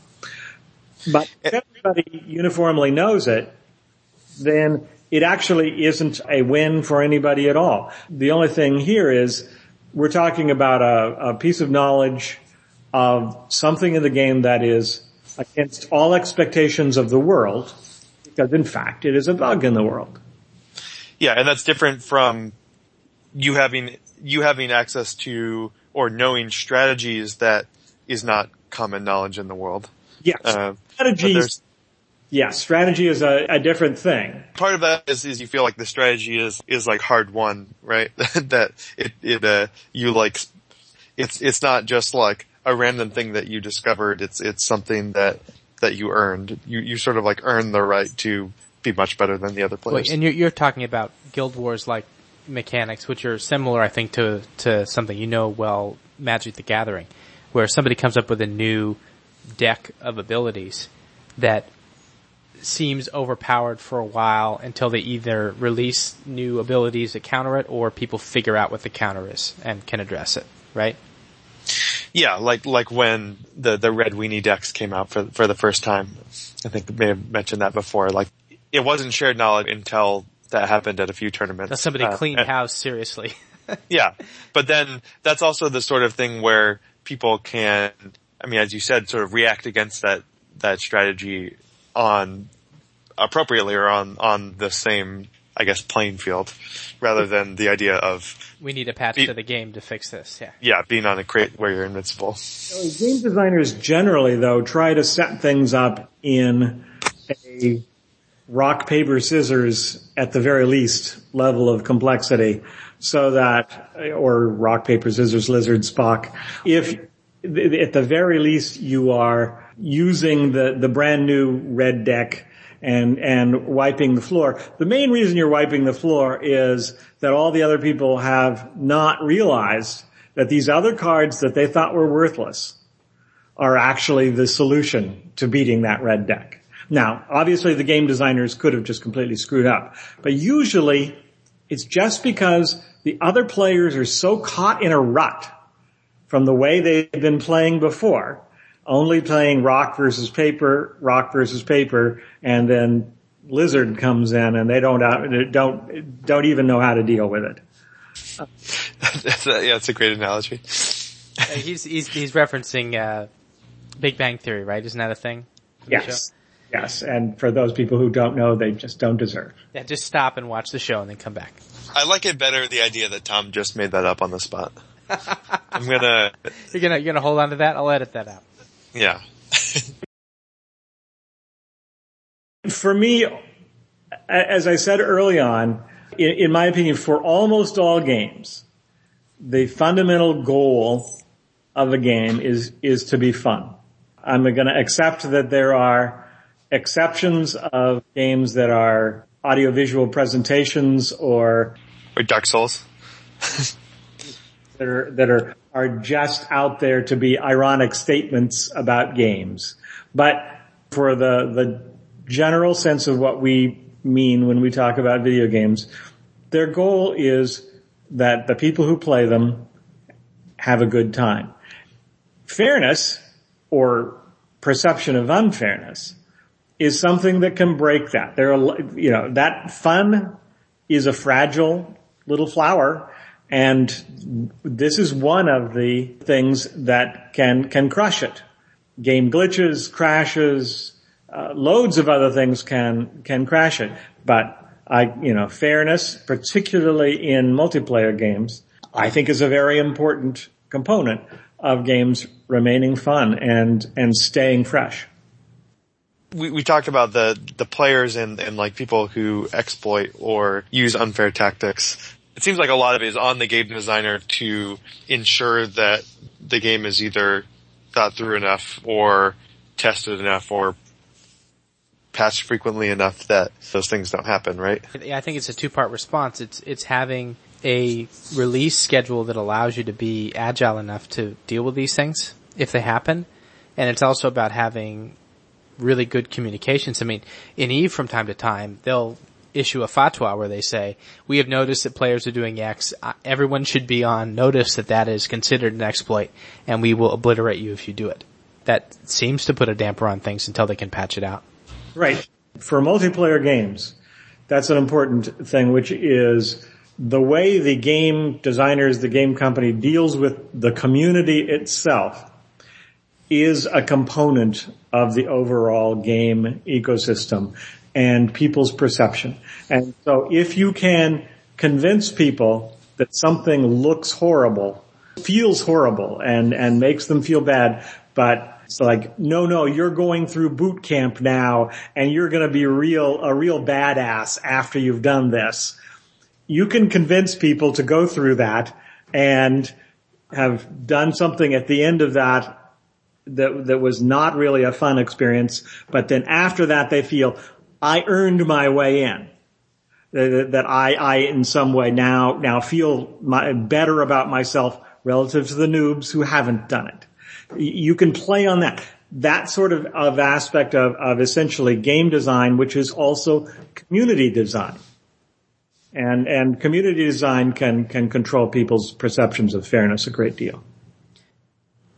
But eh. if everybody uniformly knows it, then it actually isn't a win for anybody at all. The only thing here is we're talking about a, a piece of knowledge of something in the game that is against all expectations of the world, because in fact it is a bug in the world. Yeah, and that's different from you having you having access to or knowing strategies that is not common knowledge in the world. Yes, uh, strategies yeah, strategy is a, a different thing. Part of that is, is you feel like the strategy is, is like hard won, right? (laughs) that it, it, uh, you like, it's, it's not just like a random thing that you discovered. It's, it's something that, that you earned. You, you sort of like earn the right to be much better than the other players. Wait, and you're, you're talking about Guild Wars like mechanics, which are similar, I think, to, to something you know well, Magic the Gathering, where somebody comes up with a new deck of abilities that seems overpowered for a while until they either release new abilities that counter it or people figure out what the counter is and can address it, right? Yeah, like like when the the red weenie decks came out for for the first time. I think I may have mentioned that before. Like it wasn't shared knowledge until that happened at a few tournaments. That somebody uh, cleaned and, house seriously. (laughs) yeah, but then that's also the sort of thing where people can, I mean, as you said, sort of react against that that strategy on appropriately or on on the same I guess playing field rather than the idea of we need a patch be, to the game to fix this. Yeah. Yeah, being on a crate where you're invincible. game designers generally though try to set things up in a rock, paper, scissors at the very least level of complexity so that, or rock, paper, scissors, lizard, Spock. If at the very least you are using the, the brand new red deck and, and wiping the floor. The main reason you're wiping the floor is that all the other people have not realized that these other cards that they thought were worthless are actually the solution to beating that red deck. Now, obviously the game designers could have just completely screwed up, but usually it's just because the other players are so caught in a rut from the way they've been playing before, only playing rock versus paper, rock versus paper, and then lizard comes in and they don't, don't, don't even know how to deal with it. that's a, yeah, that's a great analogy. Uh, he's, he's, he's referencing, uh, Big Bang Theory, right? Isn't that a thing? Yes. Yes. And for those people who don't know, they just don't deserve. Yeah, just stop and watch the show and then come back. I like it better the idea that Tom just made that up on the spot. (laughs) I'm gonna. You're gonna you're gonna hold on to that. I'll edit that out. Yeah. (laughs) for me, as I said early on, in, my opinion, for almost all games, the fundamental goal of a game is is to be fun. I'm going to accept that there are exceptions of games that are audiovisual presentations or or Dark Souls (laughs) that are that are are just out there to be ironic statements about games. But for the the general sense of what we mean when we talk about video games, their goal is that the people who play them have a good time. Fairness or perception of unfairness is something that can break that. There are, you know, that fun is a fragile little flower and this is one of the things that can, can crush it. Game glitches, crashes, uh, loads of other things can, can crash it. But I, you know, fairness, particularly in multiplayer games, I think is a very important component of games remaining fun and, and staying fresh we, we talked about the, the players and, and like people who exploit or use unfair tactics. It seems like a lot of it is on the game designer to ensure that the game is either thought through enough or tested enough or patched frequently enough that those things don't happen, right? Yeah, I think it's a two-part response. It's, it's having a release schedule that allows you to be agile enough to deal with these things if they happen. And it's also about having really good communications. I mean, in Eve from time to time, they'll issue a fatwa where they say, we have noticed that players are doing X. Everyone should be on notice that that is considered an exploit and we will obliterate you if you do it. That seems to put a damper on things until they can patch it out. Right. For multiplayer games, that's an important thing, which is the way the game designers, the game company deals with the community itself is a component of the overall game ecosystem and people's perception. And so if you can convince people that something looks horrible, feels horrible and, and makes them feel bad, but it's like, no, no, you're going through boot camp now and you're going to be real, a real badass after you've done this. You can convince people to go through that and have done something at the end of that that, that was not really a fun experience, but then after that they feel, I earned my way in. That, I, I in some way now, now feel my, better about myself relative to the noobs who haven't done it. You can play on that. That sort of, of aspect of, of essentially game design, which is also community design. And, and community design can, can control people's perceptions of fairness a great deal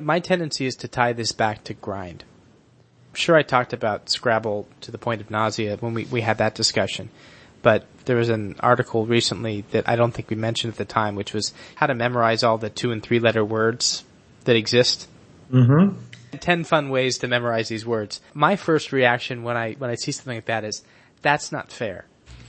my tendency is to tie this back to grind. Sure I talked about Scrabble to the point of nausea when we, we had that discussion. But there was an article recently that I don't think we mentioned at the time, which was how to memorize all the two and three letter words that exist. Mm-hmm. Ten fun ways to memorize these words. My first reaction when I, when I see something like that is, that's not fair.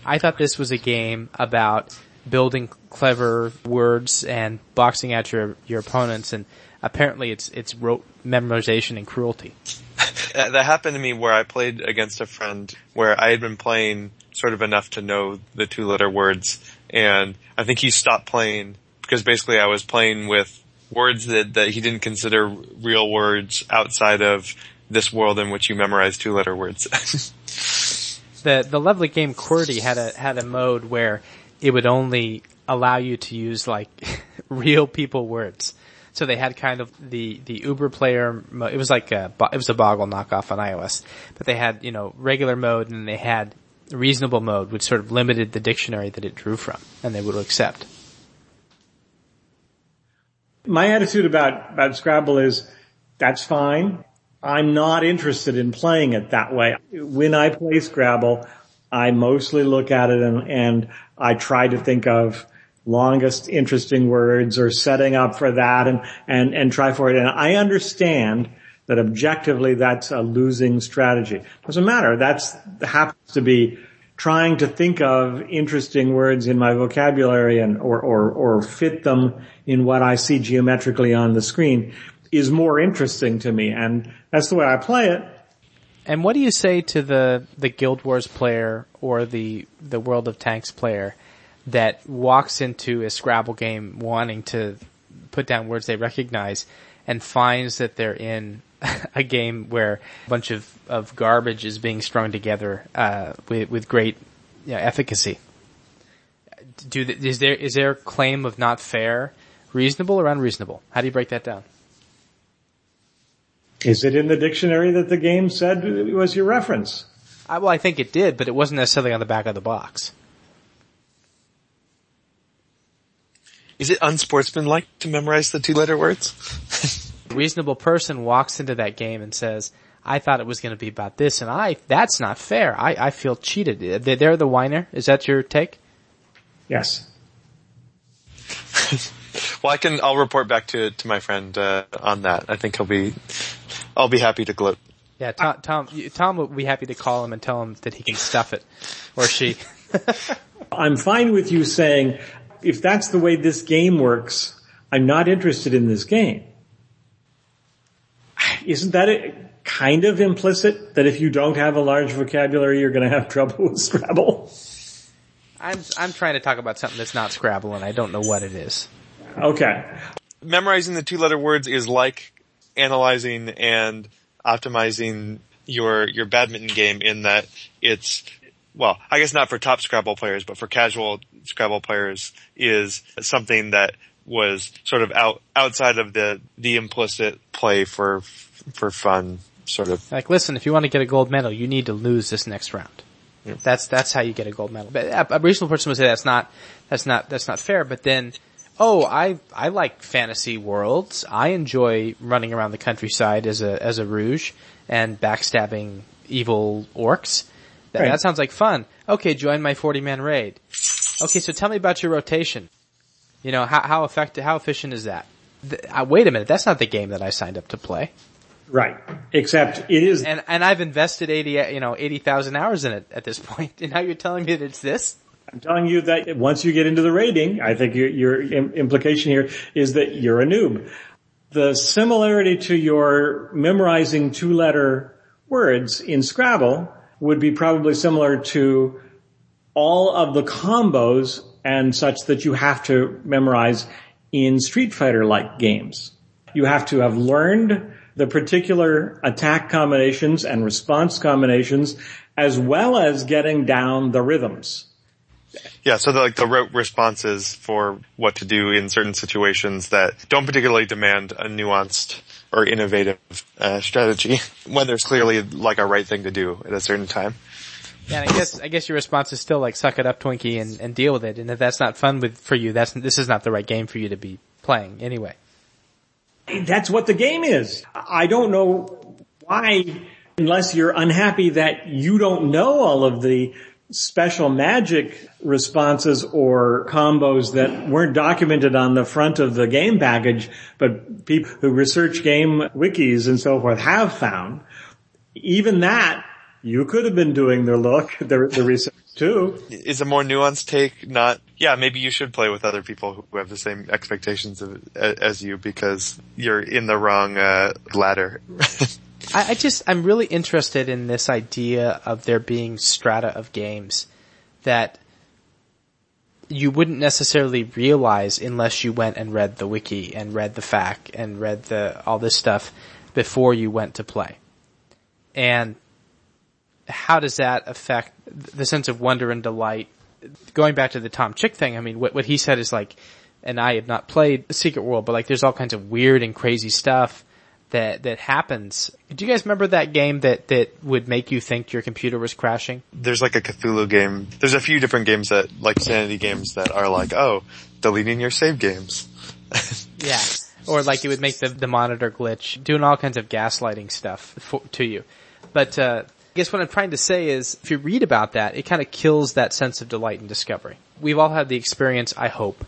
I thought this was a game about building clever words and boxing out your, your opponents and apparently it's it's rote memorization and cruelty. (laughs) Uh, That happened to me where I played against a friend where I had been playing sort of enough to know the two letter words and I think he stopped playing because basically I was playing with words that, that he didn't consider real words outside of this world in which you memorize two letter words. (laughs) the the lovely game QWERTY had a had a mode where it would only allow you to use like (laughs) real people words. So they had kind of the the Uber player. Mo- it was like a it was a Boggle knockoff on iOS, but they had you know regular mode and they had reasonable mode, which sort of limited the dictionary that it drew from, and they would accept. My attitude about, about Scrabble is that's fine. I'm not interested in playing it that way. When I play Scrabble, I mostly look at it and, and I try to think of longest interesting words or setting up for that and, and, and try for it. And I understand that objectively that's a losing strategy. Doesn't matter. That's happens to be trying to think of interesting words in my vocabulary and or, or, or fit them in what I see geometrically on the screen is more interesting to me. And that's the way I play it. And what do you say to the the Guild Wars player or the the World of Tanks player that walks into a Scrabble game wanting to put down words they recognize and finds that they're in (laughs) a game where a bunch of, of garbage is being strung together uh, with with great you know, efficacy? Do the, is there is their claim of not fair reasonable or unreasonable? How do you break that down? Is it in the dictionary that the game said was your reference? I, well, I think it did, but it wasn't necessarily on the back of the box. Is it unsportsmanlike to memorize the two letter words? A (laughs) reasonable person walks into that game and says, I thought it was going to be about this and I, that's not fair. I, I feel cheated. They- They're the whiner. Is that your take? Yes. (laughs) well, I can, I'll report back to, to my friend, uh, on that. I think he'll be, I'll be happy to gloat. Yeah, Tom, Tom, you- Tom would be happy to call him and tell him that he can stuff it. Or she. (laughs) I'm fine with you saying, if that's the way this game works, I'm not interested in this game. Isn't that a, kind of implicit that if you don't have a large vocabulary, you're going to have trouble with Scrabble? I'm, I'm trying to talk about something that's not Scrabble and I don't know what it is. Okay. Memorizing the two letter words is like analyzing and optimizing your, your badminton game in that it's, well, I guess not for top Scrabble players, but for casual Scrabble players is something that was sort of out, outside of the, the implicit play for, for fun sort of. Like, listen, if you want to get a gold medal, you need to lose this next round. That's, that's how you get a gold medal. But a, a reasonable person would say that's not, that's not, that's not fair, but then, oh, I, I like fantasy worlds. I enjoy running around the countryside as a, as a rouge and backstabbing evil orcs. That, Right. that sounds like fun. Okay, join my 40 man raid. Okay, so tell me about your rotation. You know, how, how effective, how efficient is that? Th- uh, wait a minute, that's not the game that I signed up to play. Right. Except it is, And, and I've invested 80, you know, 80,000 hours in it at this (laughs) point. and now you're telling me that it's this? I'm telling you that once you get into the rating, I think your, your im- implication here is that you're a noob. The similarity to your memorizing two letter words in Scrabble would be probably similar to all of the combos and such that you have to memorize in Street Fighter like games. You have to have learned the particular attack combinations and response combinations as well as getting down the rhythms. Yeah, so the, like the rote responses for what to do in certain situations that don't particularly demand a nuanced or innovative uh, strategy (laughs) when there's clearly like a right thing to do at a certain time. Yeah, and I guess, I guess your response is still like, suck it up, Twinkie, and, and deal with it. And if that's not fun with, for you, that's, this is not the right game for you to be playing anyway. That's what the game is. I don't know why, unless you're unhappy that you don't know all of the special magic responses or combos that weren't documented on the front of the game package, but people who research game wikis and so forth have found. Even that, you could have been doing the look, (laughs) the, the research too. Is a more nuanced take not, yeah, maybe you should play with other people who have the same expectations of, as you because you're in the wrong, uh, ladder. (laughs) I, I just, I'm really interested in this idea of there being strata of games that you wouldn't necessarily realize unless you went and read the wiki and read the FAQ and read the, all this stuff before you went to play. And how does that affect the sense of wonder and delight? Going back to the Tom Chick thing, I mean, what, what he said is like, and I have not played Secret World, but like there's all kinds of weird and crazy stuff that, that happens. Do you guys remember that game that, that would make you think your computer was crashing? There's like a Cthulhu game. There's a few different games that, like sanity games that are like, oh, deleting your save games. (laughs) yeah. Or like it would make the, the monitor glitch, doing all kinds of gaslighting stuff for, to you. But, uh, I guess what I'm trying to say is, if you read about that, it kind of kills that sense of delight and discovery. We've all had the experience, I hope,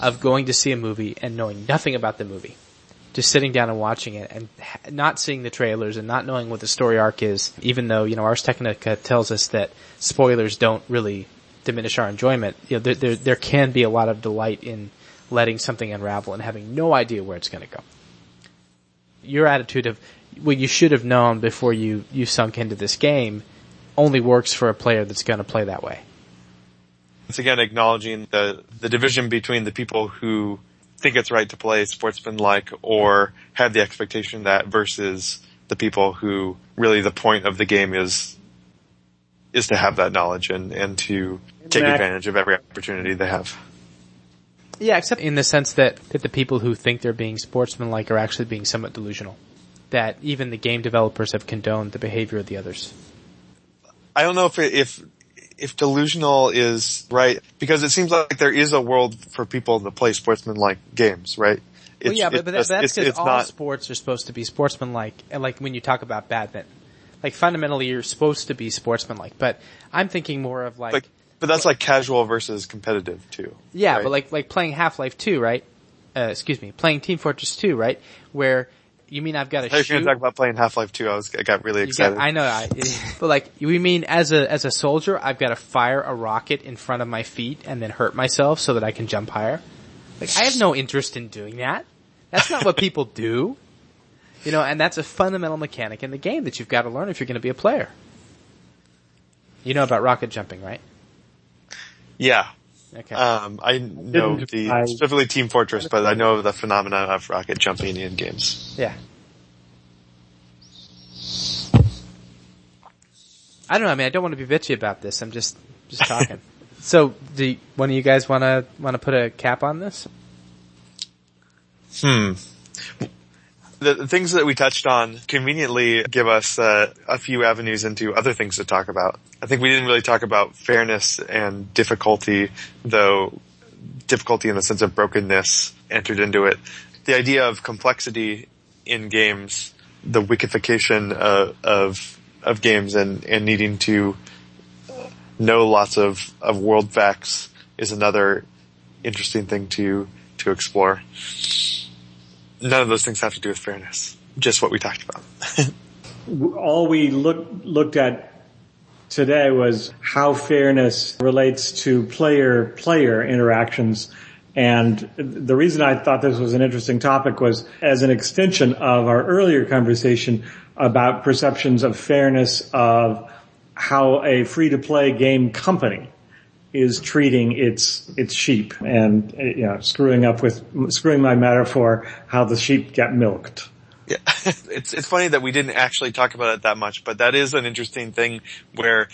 of going to see a movie and knowing nothing about the movie. Just sitting down and watching it and not seeing the trailers and not knowing what the story arc is, even though, you know, Ars Technica tells us that spoilers don't really diminish our enjoyment. You know, there, there, there can be a lot of delight in letting something unravel and having no idea where it's going to go. Your attitude of, well, you should have known before you, you sunk into this game only works for a player that's going to play that way. It's again acknowledging the, the division between the people who think it's right to play sportsmanlike or have the expectation that versus the people who really the point of the game is is to have that knowledge and, and to take advantage of every opportunity they have. Yeah, except in the sense that, that the people who think they're being sportsmanlike are actually being somewhat delusional. That even the game developers have condoned the behavior of the others. I don't know if if if delusional is right because it seems like there is a world for people to play sportsmanlike games, right? It's, well, yeah, but, but that's because all not, sports are supposed to be sportsmanlike, and like when you talk about badminton, like fundamentally you're supposed to be sportsmanlike. But I'm thinking more of like, like but that's like casual versus competitive too. Yeah, right? but like like playing Half Life Two, right? Uh, excuse me, playing Team Fortress Two, right? Where you mean I've got to shoot? You're going to talk about playing Half-Life 2. I was, I got really excited. Got, I know, I, but like, you mean as a, as a soldier, I've got to fire a rocket in front of my feet and then hurt myself so that I can jump higher? Like, I have no interest in doing that. That's not what people do. You know, and that's a fundamental mechanic in the game that you've got to learn if you're going to be a player. You know about rocket jumping, right? Yeah. Okay. Um, I know the I, specifically Team Fortress, but I know the phenomenon of rocket jumping in games. Yeah. I don't know. I mean, I don't want to be bitchy about this. I'm just just talking. (laughs) so, do one of you guys want to want to put a cap on this? Hmm the things that we touched on conveniently give us uh, a few avenues into other things to talk about. I think we didn't really talk about fairness and difficulty, though difficulty in the sense of brokenness entered into it. The idea of complexity in games, the wikification of of, of games and, and needing to know lots of, of world facts is another interesting thing to to explore none of those things have to do with fairness. Just what we talked about. (laughs) All we look, looked at today was how fairness relates to player-player interactions. And the reason I thought this was an interesting topic was as an extension of our earlier conversation about perceptions of fairness of how a free-to-play game company is treating its its sheep and you know screwing up with screwing my metaphor how the sheep get milked. Yeah, (laughs) it's it's funny that we didn't actually talk about it that much, but that is an interesting thing where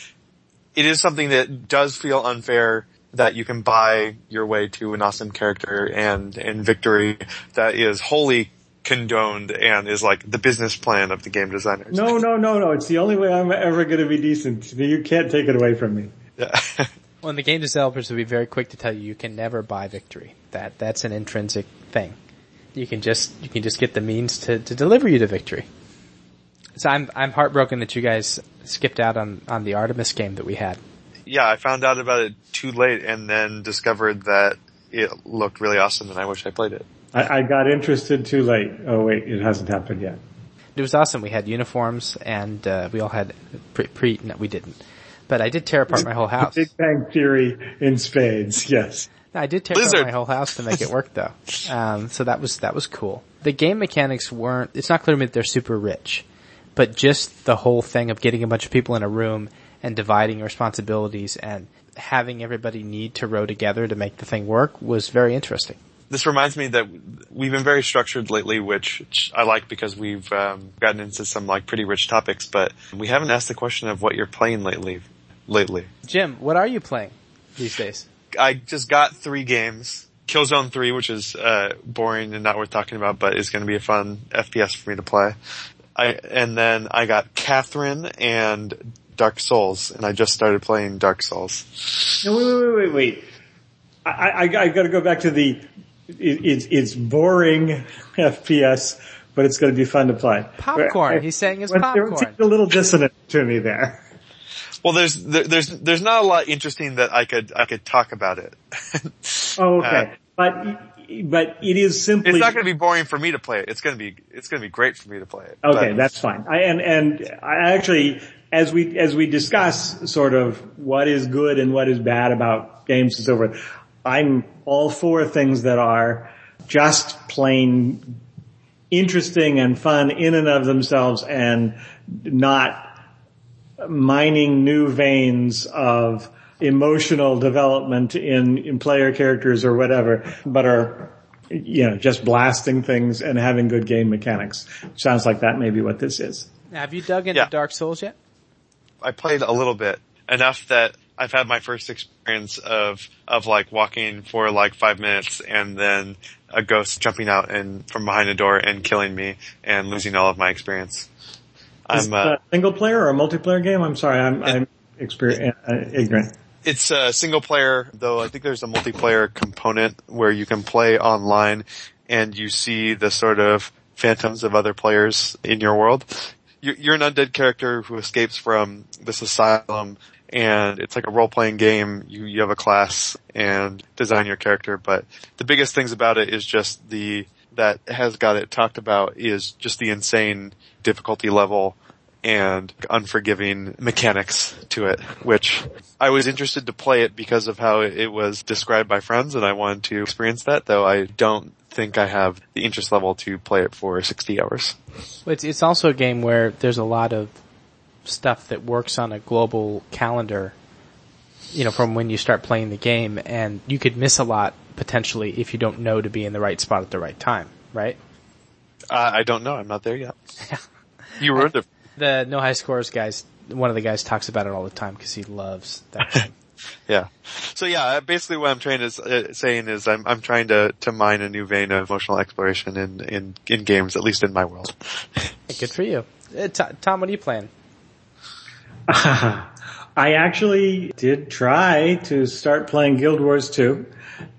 it is something that does feel unfair that you can buy your way to an awesome character and and victory that is wholly condoned and is like the business plan of the game designers. No, no, no, no. It's the only way I'm ever going to be decent. You can't take it away from me. Yeah. (laughs) Well, the game developers will be very quick to tell you you can never buy victory. That that's an intrinsic thing. You can just you can just get the means to, to deliver you to victory. So I'm I'm heartbroken that you guys skipped out on on the Artemis game that we had. Yeah, I found out about it too late, and then discovered that it looked really awesome, and I wish I played it. I, I got interested too late. Oh wait, it hasn't happened yet. It was awesome. We had uniforms, and uh, we all had pre. pre no, we didn't but I did tear apart my whole house. Big Bang Theory in spades, yes. I did tear Blizzard. apart my whole house to make it work though. Um, so that was, that was cool. The game mechanics weren't, it's not clear to me that they're super rich, but just the whole thing of getting a bunch of people in a room and dividing responsibilities and having everybody need to row together to make the thing work was very interesting. This reminds me that we've been very structured lately, which, which I like because we've um, gotten into some like pretty rich topics. But we haven't asked the question of what you're playing lately. Lately, Jim, what are you playing these days? I just got three games. Killzone 3, which is uh, boring and not worth talking about, but is going to be a fun FPS for me to play. I and then I got Catherine and Dark Souls, and I just started playing Dark Souls. No, wait, wait, wait, wait, wait. I, I, I got to go back to the. It, it's it's boring FPS, but it's going to be fun to play. Popcorn. He's saying it's It popcorn. seemed a little dissonant to me there. Well, there's there, there's there's not a lot interesting that I could I could talk about it. Oh, (laughs) uh, okay. but but it is simply It's not going to be boring for me to play it. It's going to be it's going to be great for me to play it. Okay, But- that's fine. I, and and I actually, as we as we discuss sort of what is good and what is bad about games and so forth, I'm all for things that are just plain interesting and fun in and of themselves, and not mining new veins of emotional development in, in player characters or whatever, but are, you know, just blasting things and having good game mechanics. Sounds like that may be what this is. Have you dug into Yeah. Dark Souls yet? I played a little bit enough that I've had my first experience of of like walking for like five minutes and then a ghost jumping out and from behind a door and killing me and losing all of my experience. Is I'm it uh, a single player or a multiplayer game? I'm sorry, I'm, I'm exper- uh, ignorant. It's a single player, though I think there's a multiplayer component where you can play online and you see the sort of phantoms of other players in your world. You're, you're an undead character who escapes from this asylum and it's like a role-playing game. You, you have a class and design your character, but the biggest things about it is just the, that has got it talked about is just the insane difficulty level and unforgiving mechanics to it, which I was interested to play it because of how it was described by friends and I wanted to experience that, though I don't think I have the interest level to play it for 60 hours. It's, it's also a game where there's a lot of stuff that works on a global calendar, you know, from when you start playing the game and you could miss a lot potentially if you don't know to be in the right spot at the right time, right? Uh, I don't know, I'm not there yet. (laughs) you ruined it. The No High Scores guys, one of the guys talks about it all the time because he loves that. (laughs) Yeah. So yeah, basically what I'm trying to uh, saying is I'm I'm trying to to mine a new vein of emotional exploration in in in games, at least in my world. Good for you. Uh, Tom, Tom, what are you playing? (laughs) I actually did try to start playing Guild Wars 2,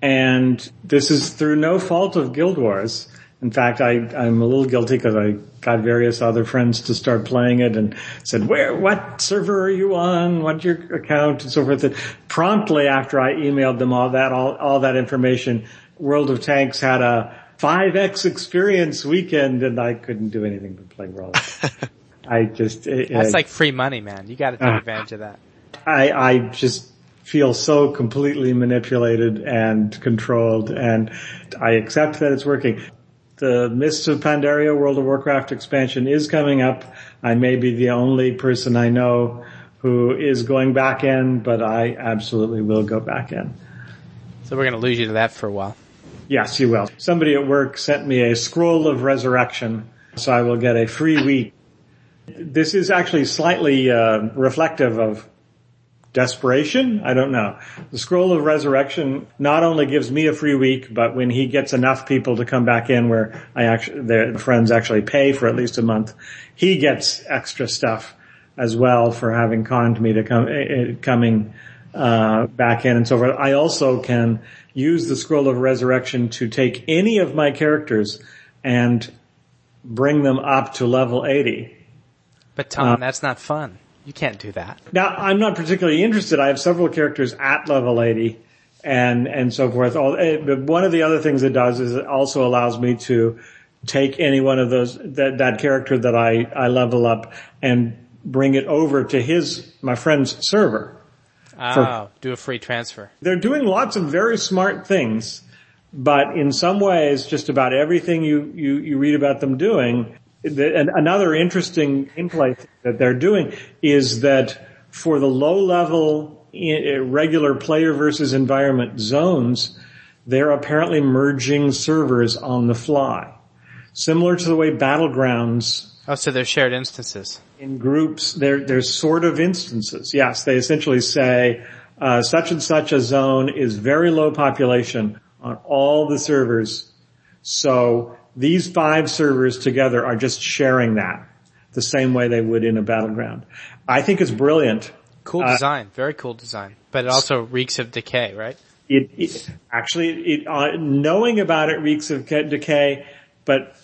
and this is through no fault of Guild Wars. In fact, I, I'm a little guilty because I got various other friends to start playing it and said, where, what server are you on? What's your account? And so forth. And promptly after I emailed them all that, all, all that information, World of Tanks had a 5x experience weekend and I couldn't do anything but play World. (laughs) I just, it, That's it- like free money, man. You gotta take Uh. advantage of that. I, I just feel so completely manipulated and controlled and I accept that it's working. The Mists of Pandaria World of Warcraft expansion is coming up. I may be the only person I know who is going back in, but I absolutely will go back in. So we're gonna lose you to that for a while. Yes, you will. Somebody at work sent me a scroll of resurrection, so I will get a free week. This is actually slightly uh, reflective of desperation. I don't know. The scroll of resurrection not only gives me a free week, but when he gets enough people to come back in, where I actually their friends actually pay for at least a month, he gets extra stuff as well for having conned me to come uh, coming uh, back in and so forth. I also can use the scroll of resurrection to take any of my characters and bring them up to level 80. But Tom, that's not fun. You can't do that. Now, I'm not particularly interested. I have several characters at level 80 and, and so forth. All, eh, But one of the other things it does is it also allows me to take any one of those, that, that character that I, I level up and bring it over to his, my friend's server. Oh, do a free transfer. They're doing lots of very smart things, but in some ways, just about everything you, you, you read about them doing another interesting inplay that they're doing is that for the low level regular player versus environment zones, they're apparently merging servers on the fly. Similar to the way battlegrounds Oh, so they're shared instances. In groups, they're, they're sort of instances. Yes, they essentially say, uh, such and such a zone is very low population on all the servers. So these five servers together are just sharing that the same way they would in a battleground. I think it's brilliant. Cool uh, design, uh, very cool design, but it also reeks of decay, right? It, it actually, it, uh, knowing about it reeks of decay, but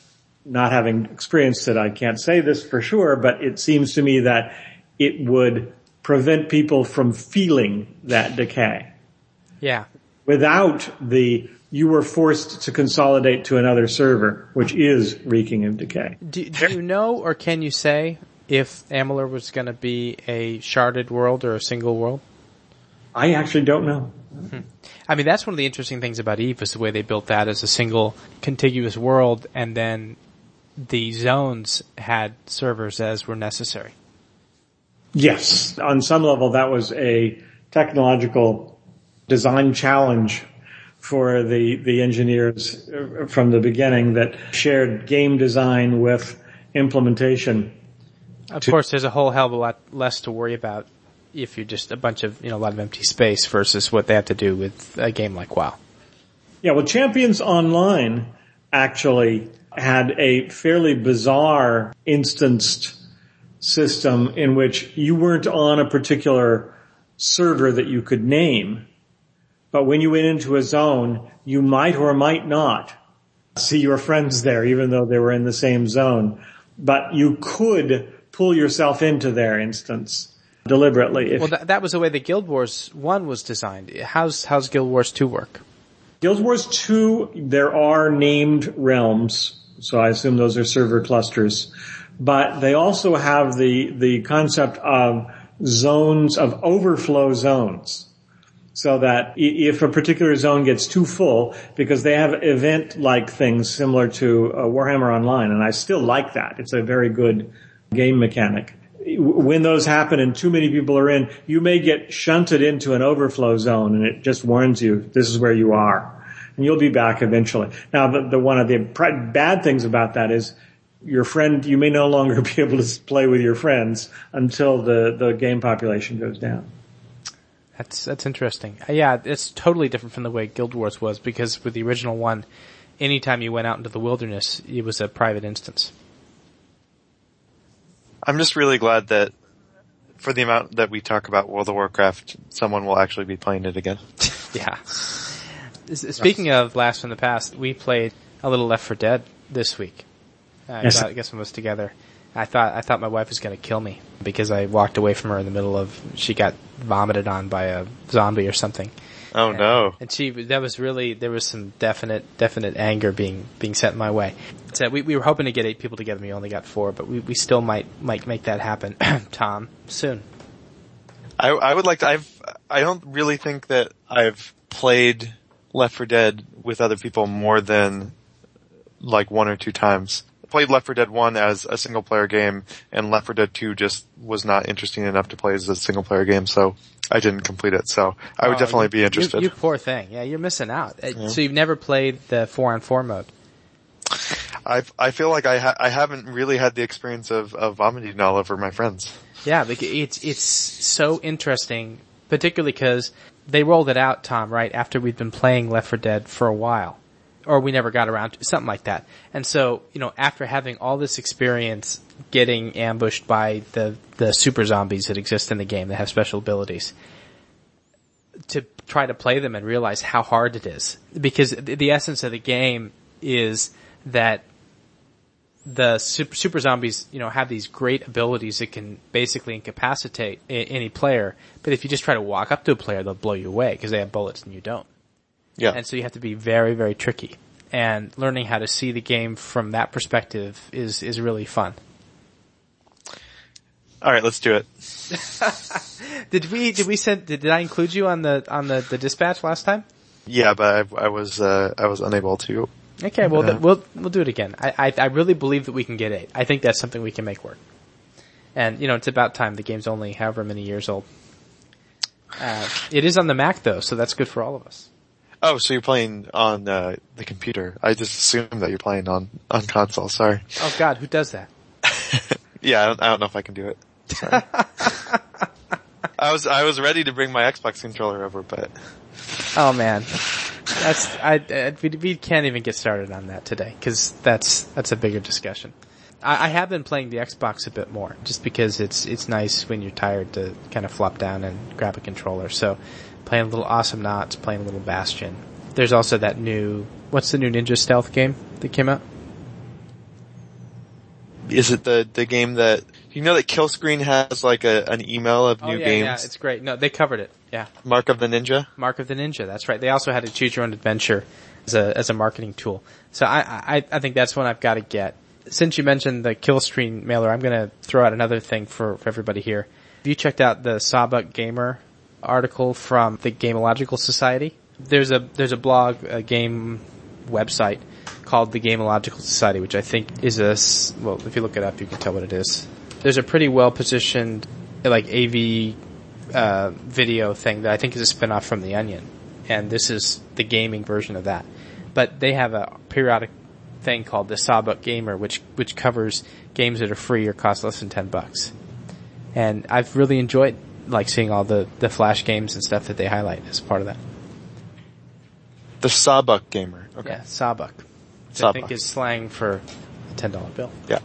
not having experienced it, I can't say this for sure, but it seems to me that it would prevent people from feeling that decay. Yeah. Without the, you were forced to consolidate to another server, which is reeking of decay. Do, do you know or can you say if Amalur was going to be a sharded world or a single world? I actually don't know. Hmm. I mean, that's one of the interesting things about Eve is the way they built that as a single contiguous world and then the zones had servers as were necessary. Yes, on some level that was a technological design challenge for the, the engineers uh, from the beginning that shared game design with implementation. Of to- course, there's a whole hell of a lot less to worry about if you're just a bunch of, you know, a lot of empty space versus what they have to do with a game like WoW. Yeah, well, Champions Online actually had a fairly bizarre instanced system in which you weren't on a particular server that you could name. But when you went into a zone, you might or might not see your friends there, even though they were in the same zone. But you could pull yourself into their instance deliberately. well, that, that was the way the Guild Wars 1 was designed. How's, how's Guild Wars 2 work? Guild Wars 2, there are named realms so I assume those are server clusters. But they also have the, the concept of zones of overflow zones. So that if a particular zone gets too full, because they have event-like things similar to uh, Warhammer Online, and I still like that. It's a very good game mechanic. When those happen and too many people are in, you may get shunted into an overflow zone and it just warns you, this is where you are and you'll be back eventually. Now, the, the one of the bad things about that is your friend, you may no longer (laughs) be able to play with your friends until the, the game population goes down. That's, that's interesting. Uh, yeah, it's totally different from the way Guild Wars was because with the original one, anytime you went out into the wilderness, it was a private instance. I'm just really glad that for the amount that we talk about World of Warcraft, someone will actually be playing it again. (laughs) yeah. Speaking of Blast from the Past, we played a little Left 4 Dead this week. I, yes. thought, I guess it was together. I thought I thought my wife was going to kill me because I walked away from her in the middle of she got vomited on by a zombie or something. Oh and, no! And she that was really there was some definite definite anger being being sent my way. So we we were hoping to get eight people together. We only got four, but we we still might might make that happen, (clears throat) Tom, soon. I I would like to. I've I don't really think that I've played Left 4 Dead with other people more than like one or two times. Played Left 4 Dead 1 as a single player game and Left 4 Dead 2 just was not interesting enough to play as a single player game so I didn't complete it. So I would oh, definitely you, be interested. You, you, poor thing. Yeah, you're missing out. Uh, yeah. So you've never played the 4 on 4 mode? I I feel like I ha- I haven't really had the experience of, of vomiting all over my friends. Yeah, it's it's so interesting, particularly because they rolled it out, Tom, right after we'd been playing Left 4 Dead for a while, or we never got around to something like that. And so, you know, after having all this experience getting ambushed by the the super zombies that exist in the game that have special abilities, to try to play them and realize how hard it is, because the, essence of the game is that the super, super, zombies, you know, have these great abilities that can basically incapacitate any player. But if you just try to walk up to a player, they'll blow you away because they have bullets and you don't. Yeah. And so you have to be very, very tricky. And learning how to see the game from that perspective is, is really fun. Alright, let's do it. (laughs) did we, did we send, did, did I include you on the, on the, the dispatch last time? Yeah, but I, I was, uh, I was unable to Okay, well, Yeah. th- we'll we'll do it again. I, I I really believe that we can get eight. I think that's something we can make work. And you know, it's about time. The game's only however many years old. Uh, it is on the Mac though, so that's good for all of us. Oh, so you're playing on uh, the computer. I just assumed that you're playing on, on console. Sorry. Oh God, who does that? (laughs) Yeah, I don't, I don't know if I can do it. (laughs) I was I was ready to bring my Xbox controller over, but Oh man, that's I, I we, we can't even get started on that today because that's that's a bigger discussion. I, I have been playing the Xbox a bit more just because it's it's nice when you're tired to kind of flop down and grab a controller. So playing a little Awesomenauts, playing a little Bastion. There's also that new what's the new Ninja Stealth game that came out? is it the the game that you know that Killscreen has like a an email of oh new yeah, games? yeah, it's great. No, they covered it. Yeah. Mark of the Ninja. Mark of the Ninja. That's right. They also had a choose your own adventure as a as a marketing tool. So I I, I think that's one I've got to get. Since you mentioned the Killscreen mailer, I'm going to throw out another thing for, for everybody here. Have you checked out the Sawbuck Gamer article from the Gameological Society? There's a there's a blog, a game website called the Gameological Society, which I think is a well. If you look it up, you can tell what it is. There's a pretty well positioned like AV uh, video thing that I think is a spinoff from The Onion, and this is the gaming version of that. But they have a periodic thing called the Sawbuck Gamer, which which covers games that are free or cost less than ten bucks. And I've really enjoyed like seeing all the the flash games and stuff that they highlight as part of that. The Sawbuck Gamer. Okay. Yeah, Sawbuck. Which I Sawbuck. think is slang for a ten dollar bill. Yeah.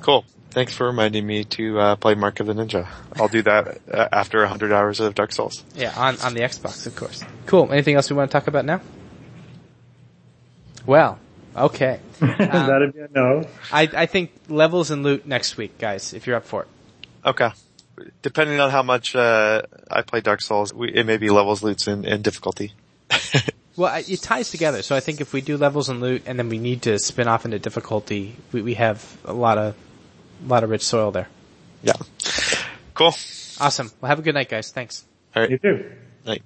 Cool. Thanks for reminding me to uh, play Mark of the Ninja. I'll do that uh, after 100 hours of Dark Souls. Yeah, on on the Xbox, of course. Cool. Anything else we want to talk about now? Well, okay. (laughs) That'd be a no. I I think levels and loot next week, guys. If you're up for it. Okay. Depending on how much uh, I play Dark Souls, we, it may be levels, loots, and, and difficulty. (laughs) Well, it ties together. So I think if we do levels and loot, and then we need to spin off into difficulty, we, we have a lot of, a lot of rich soil there. Yeah. Cool. Awesome. Well, have a good night, guys. Thanks. All right. You too. Night.